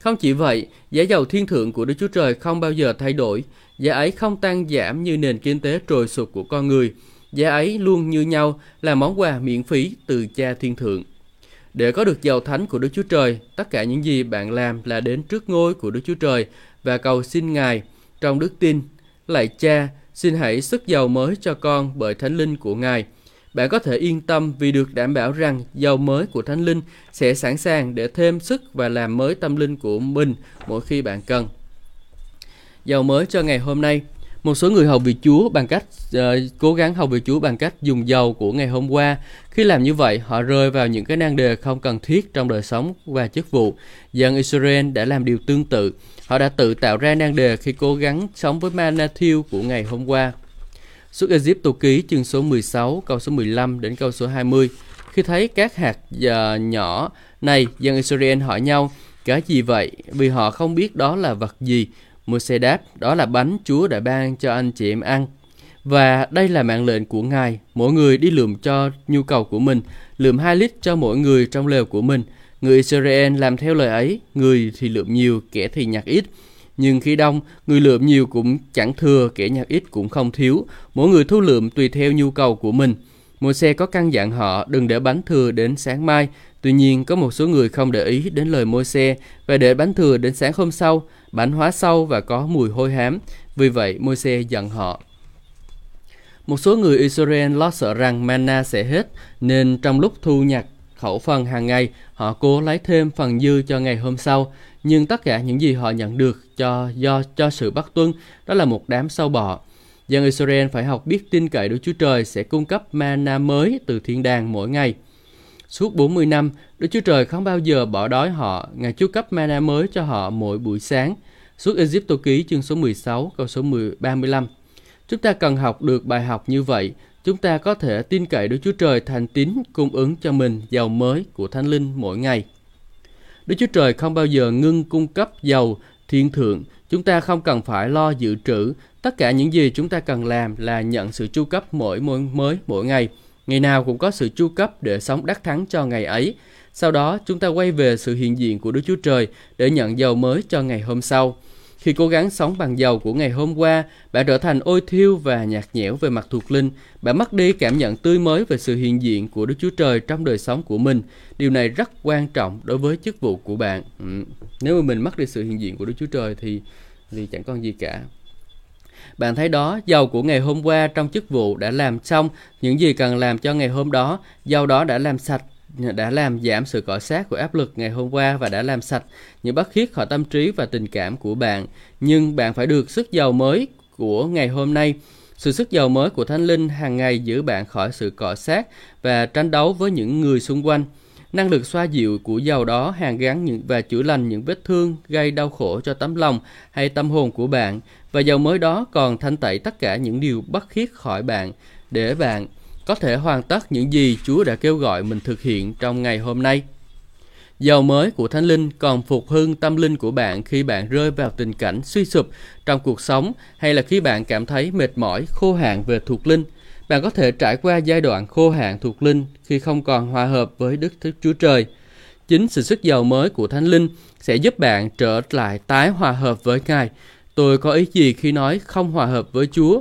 A: Không chỉ vậy, giá dầu thiên thượng của Đức Chúa Trời không bao giờ thay đổi, giá ấy không tăng giảm như nền kinh tế trồi sụp của con người. Giá ấy luôn như nhau là món quà miễn phí từ cha thiên thượng. Để có được dầu thánh của Đức Chúa Trời, tất cả những gì bạn làm là đến trước ngôi của Đức Chúa Trời và cầu xin Ngài trong đức tin. Lạy cha, xin hãy sức giàu mới cho con bởi Thánh Linh của Ngài. Bạn có thể yên tâm vì được đảm bảo rằng dầu mới của Thánh Linh sẽ sẵn sàng để thêm sức và làm mới tâm linh của mình mỗi khi bạn cần. Dầu mới cho ngày hôm nay một số người hầu vị Chúa bằng cách uh, cố gắng hầu vị Chúa bằng cách dùng dầu của ngày hôm qua. Khi làm như vậy, họ rơi vào những cái nan đề không cần thiết trong đời sống và chức vụ. Dân Israel đã làm điều tương tự. Họ đã tự tạo ra nan đề khi cố gắng sống với Manathiu của ngày hôm qua. Suốt Egypto ký chương số 16 câu số 15 đến câu số 20. Khi thấy các hạt uh, nhỏ này, dân Israel hỏi nhau, cái gì vậy? Vì họ không biết đó là vật gì. Môi-se đáp, đó là bánh Chúa đã ban cho anh chị em ăn. Và đây là mạng lệnh của Ngài, mỗi người đi lượm cho nhu cầu của mình, lượm 2 lít cho mỗi người trong lều của mình. Người Israel làm theo lời ấy, người thì lượm nhiều, kẻ thì nhặt ít. Nhưng khi đông, người lượm nhiều cũng chẳng thừa, kẻ nhặt ít cũng không thiếu. Mỗi người thu lượm tùy theo nhu cầu của mình. Môi xe có căn dặn họ đừng để bánh thừa đến sáng mai. Tuy nhiên, có một số người không để ý đến lời môi xe và để bánh thừa đến sáng hôm sau. Bánh hóa sâu và có mùi hôi hám. Vì vậy, môi xe giận họ. Một số người Israel lo sợ rằng mana sẽ hết, nên trong lúc thu nhặt khẩu phần hàng ngày, họ cố lấy thêm phần dư cho ngày hôm sau. Nhưng tất cả những gì họ nhận được cho do cho sự bắt tuân đó là một đám sâu bọ. Dân Israel phải học biết tin cậy Đức Chúa Trời sẽ cung cấp mana mới từ thiên đàng mỗi ngày. Suốt 40 năm, Đức Chúa Trời không bao giờ bỏ đói họ, Ngài chu cấp mana mới cho họ mỗi buổi sáng. Suốt Egypto ký chương số 16 câu số 10, 35. Chúng ta cần học được bài học như vậy. Chúng ta có thể tin cậy Đức Chúa Trời thành tín cung ứng cho mình dầu mới của Thánh Linh mỗi ngày. Đức Chúa Trời không bao giờ ngưng cung cấp dầu thiên thượng. Chúng ta không cần phải lo dự trữ. Tất cả những gì chúng ta cần làm là nhận sự chu cấp mỗi mỗi mới, mỗi ngày. Ngày nào cũng có sự chu cấp để sống đắc thắng cho ngày ấy. Sau đó, chúng ta quay về sự hiện diện của Đức Chúa Trời để nhận dầu mới cho ngày hôm sau. Khi cố gắng sống bằng dầu của ngày hôm qua, bạn trở thành ôi thiêu và nhạt nhẽo về mặt thuộc linh. Bạn mất đi cảm nhận tươi mới về sự hiện diện của Đức Chúa Trời trong đời sống của mình. Điều này rất quan trọng đối với chức vụ của bạn. Ừ. Nếu mà mình mất đi sự hiện diện của Đức Chúa Trời thì thì chẳng còn gì cả. Bạn thấy đó, dầu của ngày hôm qua trong chức vụ đã làm xong những gì cần làm cho ngày hôm đó. Dầu đó đã làm sạch đã làm giảm sự cọ sát của áp lực ngày hôm qua và đã làm sạch những bất khiết khỏi tâm trí và tình cảm của bạn. Nhưng bạn phải được sức giàu mới của ngày hôm nay. Sự sức giàu mới của Thánh Linh hàng ngày giữ bạn khỏi sự cọ sát và tranh đấu với những người xung quanh. Năng lực xoa dịu của dầu đó hàn gắn những và chữa lành những vết thương, gây đau khổ cho tấm lòng hay tâm hồn của bạn và dầu mới đó còn thanh tẩy tất cả những điều bất khiết khỏi bạn để bạn có thể hoàn tất những gì Chúa đã kêu gọi mình thực hiện trong ngày hôm nay. Dầu mới của Thánh Linh còn phục hưng tâm linh của bạn khi bạn rơi vào tình cảnh suy sụp trong cuộc sống hay là khi bạn cảm thấy mệt mỏi, khô hạn về thuộc linh. Bạn có thể trải qua giai đoạn khô hạn thuộc linh khi không còn hòa hợp với Đức Thức Chúa Trời. Chính sự sức giàu mới của Thánh Linh sẽ giúp bạn trở lại tái hòa hợp với Ngài. Tôi có ý gì khi nói không hòa hợp với Chúa?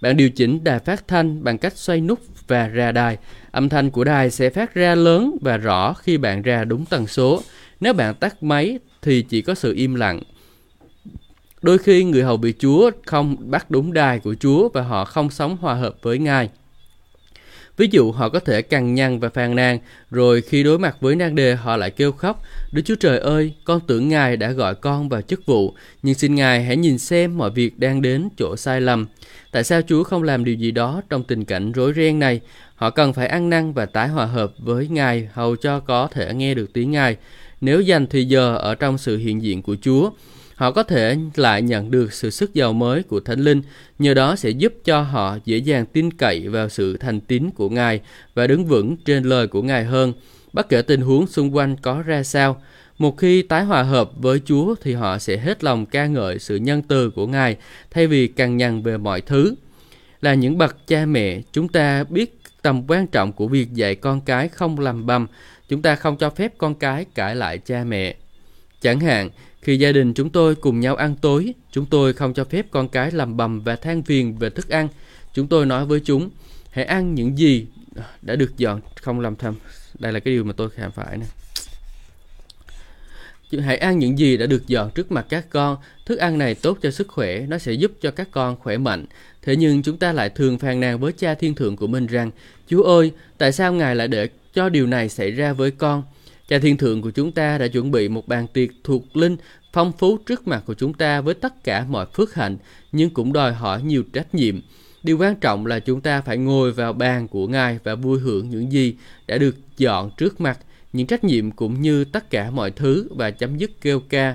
A: Bạn điều chỉnh đài phát thanh bằng cách xoay nút và ra đài. Âm thanh của đài sẽ phát ra lớn và rõ khi bạn ra đúng tần số. Nếu bạn tắt máy thì chỉ có sự im lặng. Đôi khi người hầu bị Chúa không bắt đúng đài của Chúa và họ không sống hòa hợp với Ngài. Ví dụ họ có thể cằn nhằn và phàn nàn, rồi khi đối mặt với nan đề họ lại kêu khóc, Đức Chúa Trời ơi, con tưởng Ngài đã gọi con vào chức vụ, nhưng xin Ngài hãy nhìn xem mọi việc đang đến chỗ sai lầm. Tại sao Chúa không làm điều gì đó trong tình cảnh rối ren này? Họ cần phải ăn năn và tái hòa hợp với Ngài hầu cho có thể nghe được tiếng Ngài. Nếu dành thì giờ ở trong sự hiện diện của Chúa, họ có thể lại nhận được sự sức giàu mới của Thánh Linh, nhờ đó sẽ giúp cho họ dễ dàng tin cậy vào sự thành tín của Ngài và đứng vững trên lời của Ngài hơn, bất kể tình huống xung quanh có ra sao. Một khi tái hòa hợp với Chúa thì họ sẽ hết lòng ca ngợi sự nhân từ của Ngài thay vì cằn nhằn về mọi thứ. Là những bậc cha mẹ, chúng ta biết tầm quan trọng của việc dạy con cái không làm bầm. Chúng ta không cho phép con cái cãi lại cha mẹ. Chẳng hạn, khi gia đình chúng tôi cùng nhau ăn tối, chúng tôi không cho phép con cái làm bầm và than phiền về thức ăn. Chúng tôi nói với chúng, hãy ăn những gì đã được dọn, không làm thầm. Đây là cái điều mà tôi khám phải nè. hãy ăn những gì đã được dọn trước mặt các con. Thức ăn này tốt cho sức khỏe, nó sẽ giúp cho các con khỏe mạnh. Thế nhưng chúng ta lại thường phàn nàn với cha thiên thượng của mình rằng, Chúa ơi, tại sao Ngài lại để cho điều này xảy ra với con? Cha thiên thượng của chúng ta đã chuẩn bị một bàn tiệc thuộc linh phong phú trước mặt của chúng ta với tất cả mọi phước hạnh, nhưng cũng đòi hỏi nhiều trách nhiệm. Điều quan trọng là chúng ta phải ngồi vào bàn của Ngài và vui hưởng những gì đã được dọn trước mặt, những trách nhiệm cũng như tất cả mọi thứ và chấm dứt kêu ca.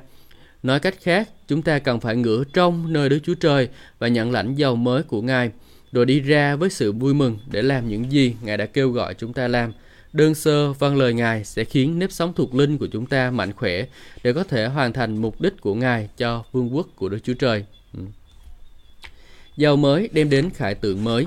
A: Nói cách khác, chúng ta cần phải ngửa trong nơi Đức Chúa Trời và nhận lãnh dầu mới của Ngài, rồi đi ra với sự vui mừng để làm những gì Ngài đã kêu gọi chúng ta làm. Đơn sơ vâng lời Ngài sẽ khiến nếp sống thuộc linh của chúng ta mạnh khỏe để có thể hoàn thành mục đích của Ngài cho vương quốc của Đức Chúa Trời. Ừ. Giàu mới đem đến khải tượng mới.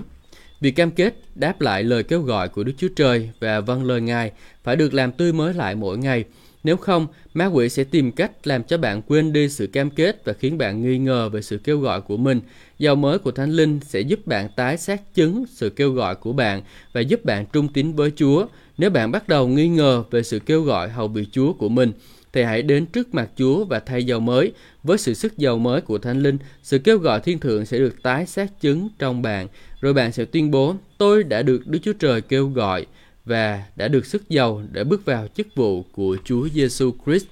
A: Việc cam kết đáp lại lời kêu gọi của Đức Chúa Trời và vâng lời Ngài phải được làm tươi mới lại mỗi ngày. Nếu không, ma quỷ sẽ tìm cách làm cho bạn quên đi sự cam kết và khiến bạn nghi ngờ về sự kêu gọi của mình. Giàu mới của Thánh Linh sẽ giúp bạn tái xác chứng sự kêu gọi của bạn và giúp bạn trung tín với Chúa. Nếu bạn bắt đầu nghi ngờ về sự kêu gọi hầu bị Chúa của mình, thì hãy đến trước mặt Chúa và thay dầu mới. Với sự sức dầu mới của Thánh Linh, sự kêu gọi thiên thượng sẽ được tái xác chứng trong bạn. Rồi bạn sẽ tuyên bố, tôi đã được Đức Chúa Trời kêu gọi và đã được sức dầu để bước vào chức vụ của Chúa Giêsu Christ.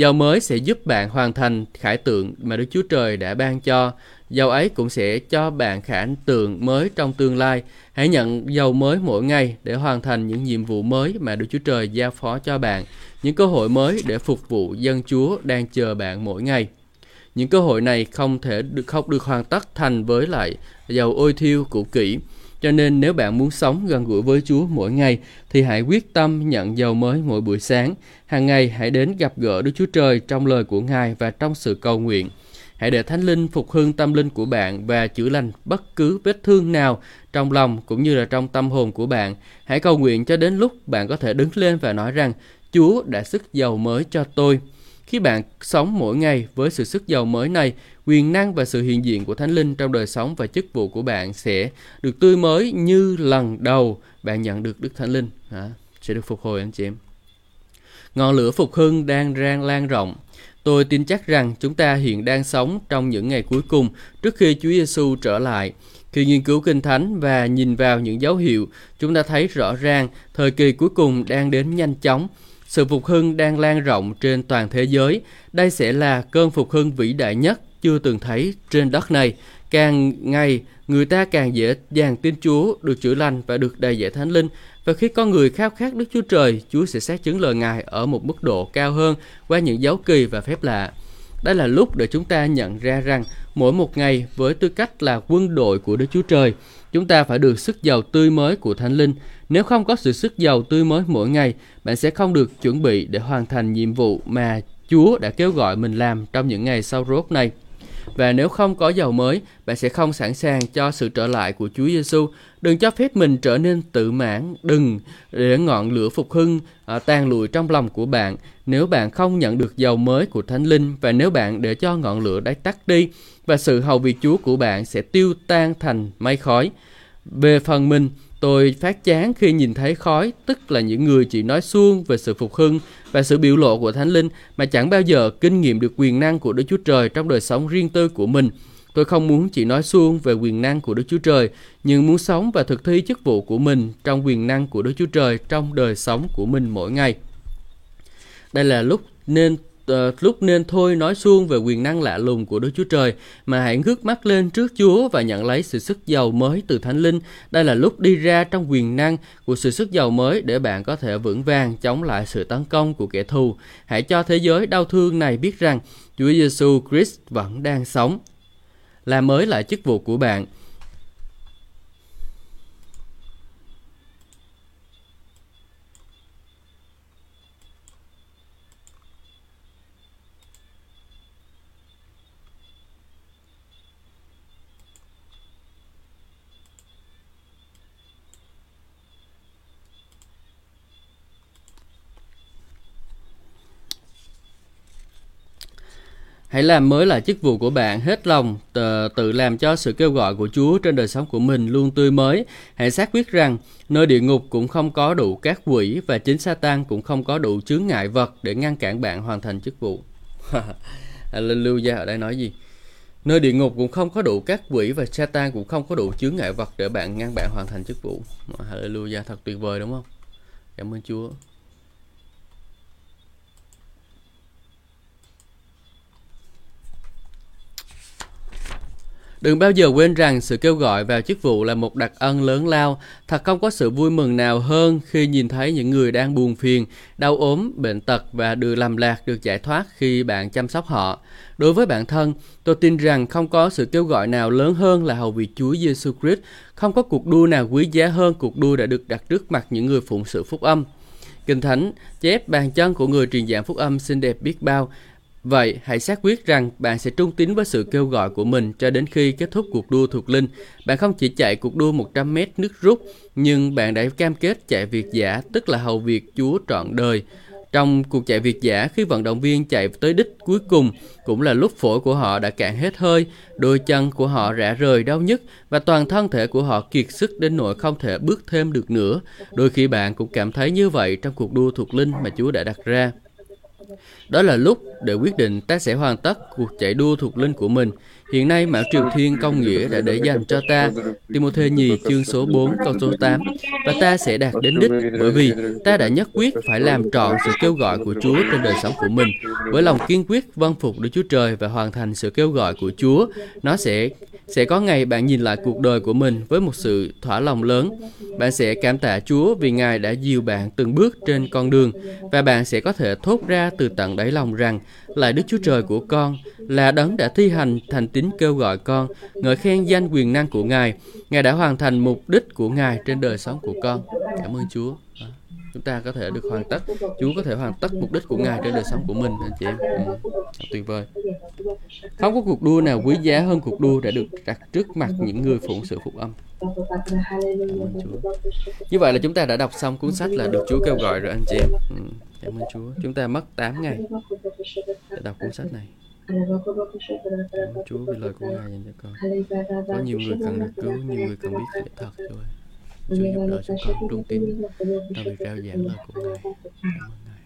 A: Dầu mới sẽ giúp bạn hoàn thành khải tượng mà Đức Chúa Trời đã ban cho. Dầu ấy cũng sẽ cho bạn khả tượng mới trong tương lai. Hãy nhận dầu mới mỗi ngày để hoàn thành những nhiệm vụ mới mà Đức Chúa Trời giao phó cho bạn. Những cơ hội mới để phục vụ dân Chúa đang chờ bạn mỗi ngày. Những cơ hội này không thể được không được hoàn tất thành với lại dầu ôi thiêu cũ kỹ. Cho nên nếu bạn muốn sống gần gũi với Chúa mỗi ngày thì hãy quyết tâm nhận dầu mới mỗi buổi sáng. Hàng ngày hãy đến gặp gỡ Đức Chúa Trời trong lời của Ngài và trong sự cầu nguyện. Hãy để Thánh Linh phục hưng tâm linh của bạn và chữa lành bất cứ vết thương nào trong lòng cũng như là trong tâm hồn của bạn. Hãy cầu nguyện cho đến lúc bạn có thể đứng lên và nói rằng Chúa đã sức dầu mới cho tôi. Khi bạn sống mỗi ngày với sự sức giàu mới này, quyền năng và sự hiện diện của Thánh Linh trong đời sống và chức vụ của bạn sẽ được tươi mới như lần đầu bạn nhận được Đức Thánh Linh. À, sẽ được phục hồi anh chị em. Ngọn lửa phục hưng đang rang lan rộng. Tôi tin chắc rằng chúng ta hiện đang sống trong những ngày cuối cùng trước khi Chúa Giêsu trở lại. Khi nghiên cứu Kinh Thánh và nhìn vào những dấu hiệu, chúng ta thấy rõ ràng thời kỳ cuối cùng đang đến nhanh chóng sự phục hưng đang lan rộng trên toàn thế giới. Đây sẽ là cơn phục hưng vĩ đại nhất chưa từng thấy trên đất này. Càng ngày, người ta càng dễ dàng tin Chúa, được chữa lành và được đầy dạy thánh linh. Và khi con người khao khát Đức Chúa Trời, Chúa sẽ xác chứng lời Ngài ở một mức độ cao hơn qua những dấu kỳ và phép lạ. Đây là lúc để chúng ta nhận ra rằng mỗi một ngày với tư cách là quân đội của Đức Chúa Trời, chúng ta phải được sức giàu tươi mới của Thánh Linh. Nếu không có sự sức giàu tươi mới mỗi ngày, bạn sẽ không được chuẩn bị để hoàn thành nhiệm vụ mà Chúa đã kêu gọi mình làm trong những ngày sau rốt này. Và nếu không có dầu mới, bạn sẽ không sẵn sàng cho sự trở lại của Chúa Giêsu. Đừng cho phép mình trở nên tự mãn, đừng để ngọn lửa phục hưng à, tan lụi trong lòng của bạn. Nếu bạn không nhận được dầu mới của Thánh Linh và nếu bạn để cho ngọn lửa đã tắt đi và sự hầu việc Chúa của bạn sẽ tiêu tan thành mây khói. Về phần mình, Tôi phát chán khi nhìn thấy khói, tức là những người chỉ nói suông về sự phục hưng và sự biểu lộ của Thánh Linh mà chẳng bao giờ kinh nghiệm được quyền năng của Đức Chúa Trời trong đời sống riêng tư của mình. Tôi không muốn chỉ nói suông về quyền năng của Đức Chúa Trời, nhưng muốn sống và thực thi chức vụ của mình trong quyền năng của Đức Chúa Trời trong đời sống của mình mỗi ngày. Đây là lúc nên uh, lúc nên thôi nói suông về quyền năng lạ lùng của Đức Chúa Trời mà hãy ngước mắt lên trước Chúa và nhận lấy sự sức giàu mới từ Thánh Linh. Đây là lúc đi ra trong quyền năng của sự sức giàu mới để bạn có thể vững vàng chống lại sự tấn công của kẻ thù. Hãy cho thế giới đau thương này biết rằng Chúa Giêsu Christ vẫn đang sống. Làm mới lại chức vụ của bạn Hãy làm mới lại chức vụ của bạn hết lòng, tự, tự làm cho sự kêu gọi của Chúa trên đời sống của mình luôn tươi mới. Hãy xác quyết rằng nơi địa ngục cũng không có đủ các quỷ và chính Satan cũng không có đủ chướng ngại vật để ngăn cản bạn hoàn thành chức vụ. Hallelujah ở đây nói gì? Nơi địa ngục cũng không có đủ các quỷ và Satan cũng không có đủ chướng ngại vật để bạn ngăn bạn hoàn thành chức vụ. Hallelujah, thật tuyệt vời đúng không? Cảm ơn Chúa. Đừng bao giờ quên rằng sự kêu gọi vào chức vụ là một đặc ân lớn lao. Thật không có sự vui mừng nào hơn khi nhìn thấy những người đang buồn phiền, đau ốm, bệnh tật và được làm lạc được giải thoát khi bạn chăm sóc họ. Đối với bản thân, tôi tin rằng không có sự kêu gọi nào lớn hơn là hầu việc Chúa Giêsu Christ. Không có cuộc đua nào quý giá hơn cuộc đua đã được đặt trước mặt những người phụng sự phúc âm. Kinh Thánh chép bàn chân của người truyền giảng phúc âm xinh đẹp biết bao Vậy, hãy xác quyết rằng bạn sẽ trung tín với sự kêu gọi của mình cho đến khi kết thúc cuộc đua thuộc linh. Bạn không chỉ chạy cuộc đua 100 mét nước rút, nhưng bạn đã cam kết chạy việt giả, tức là hầu việc Chúa trọn đời. Trong cuộc chạy việt giả, khi vận động viên chạy tới đích cuối cùng, cũng là lúc phổi của họ đã cạn hết hơi, đôi chân của họ rã rời đau nhức và toàn thân thể của họ kiệt sức đến nỗi không thể bước thêm được nữa. Đôi khi bạn cũng cảm thấy như vậy trong cuộc đua thuộc linh mà Chúa đã đặt ra. Đó là lúc để quyết định ta sẽ hoàn tất cuộc chạy đua thuộc linh của mình. Hiện nay Mạo Triều Thiên công nghĩa đã để dành cho ta Timothée nhì, chương số 4 câu số 8 và ta sẽ đạt đến đích, bởi vì ta đã nhất quyết phải làm trọn sự kêu gọi của Chúa trên đời sống của mình với lòng kiên quyết vâng phục Đức Chúa Trời và hoàn thành sự kêu gọi của Chúa. Nó sẽ sẽ có ngày bạn nhìn lại cuộc đời của mình với một sự thỏa lòng lớn. Bạn sẽ cảm tạ Chúa vì Ngài đã dìu bạn từng bước trên con đường và bạn sẽ có thể thốt ra từ tận đáy lòng rằng là Đức Chúa Trời của con, là đấng đã thi hành thành tín kêu gọi con, ngợi khen danh quyền năng của Ngài. Ngài đã hoàn thành mục đích của Ngài trên đời sống của con. Cảm ơn Chúa chúng ta có thể được hoàn tất Chúa có thể hoàn tất mục đích của Ngài trên đời sống của mình anh chị em ừ. tuyệt vời không có cuộc đua nào quý giá hơn cuộc đua đã được đặt trước mặt những người phụng sự phục âm Chúa. Như vậy là chúng ta đã đọc xong cuốn sách là được Chúa kêu gọi rồi anh chị em. Ừ, cảm ơn Chúa. Chúng ta mất 8 ngày để đọc cuốn sách này. Cảm ơn Chúa vì lời của Ngài dành cho con. Có nhiều người cần được cứu, nhiều người cần biết lẽ thật rồi. Chúa giúp đỡ chúng con trung tín trong việc rao giảng lời của Ngài. Cảm ơn Ngài.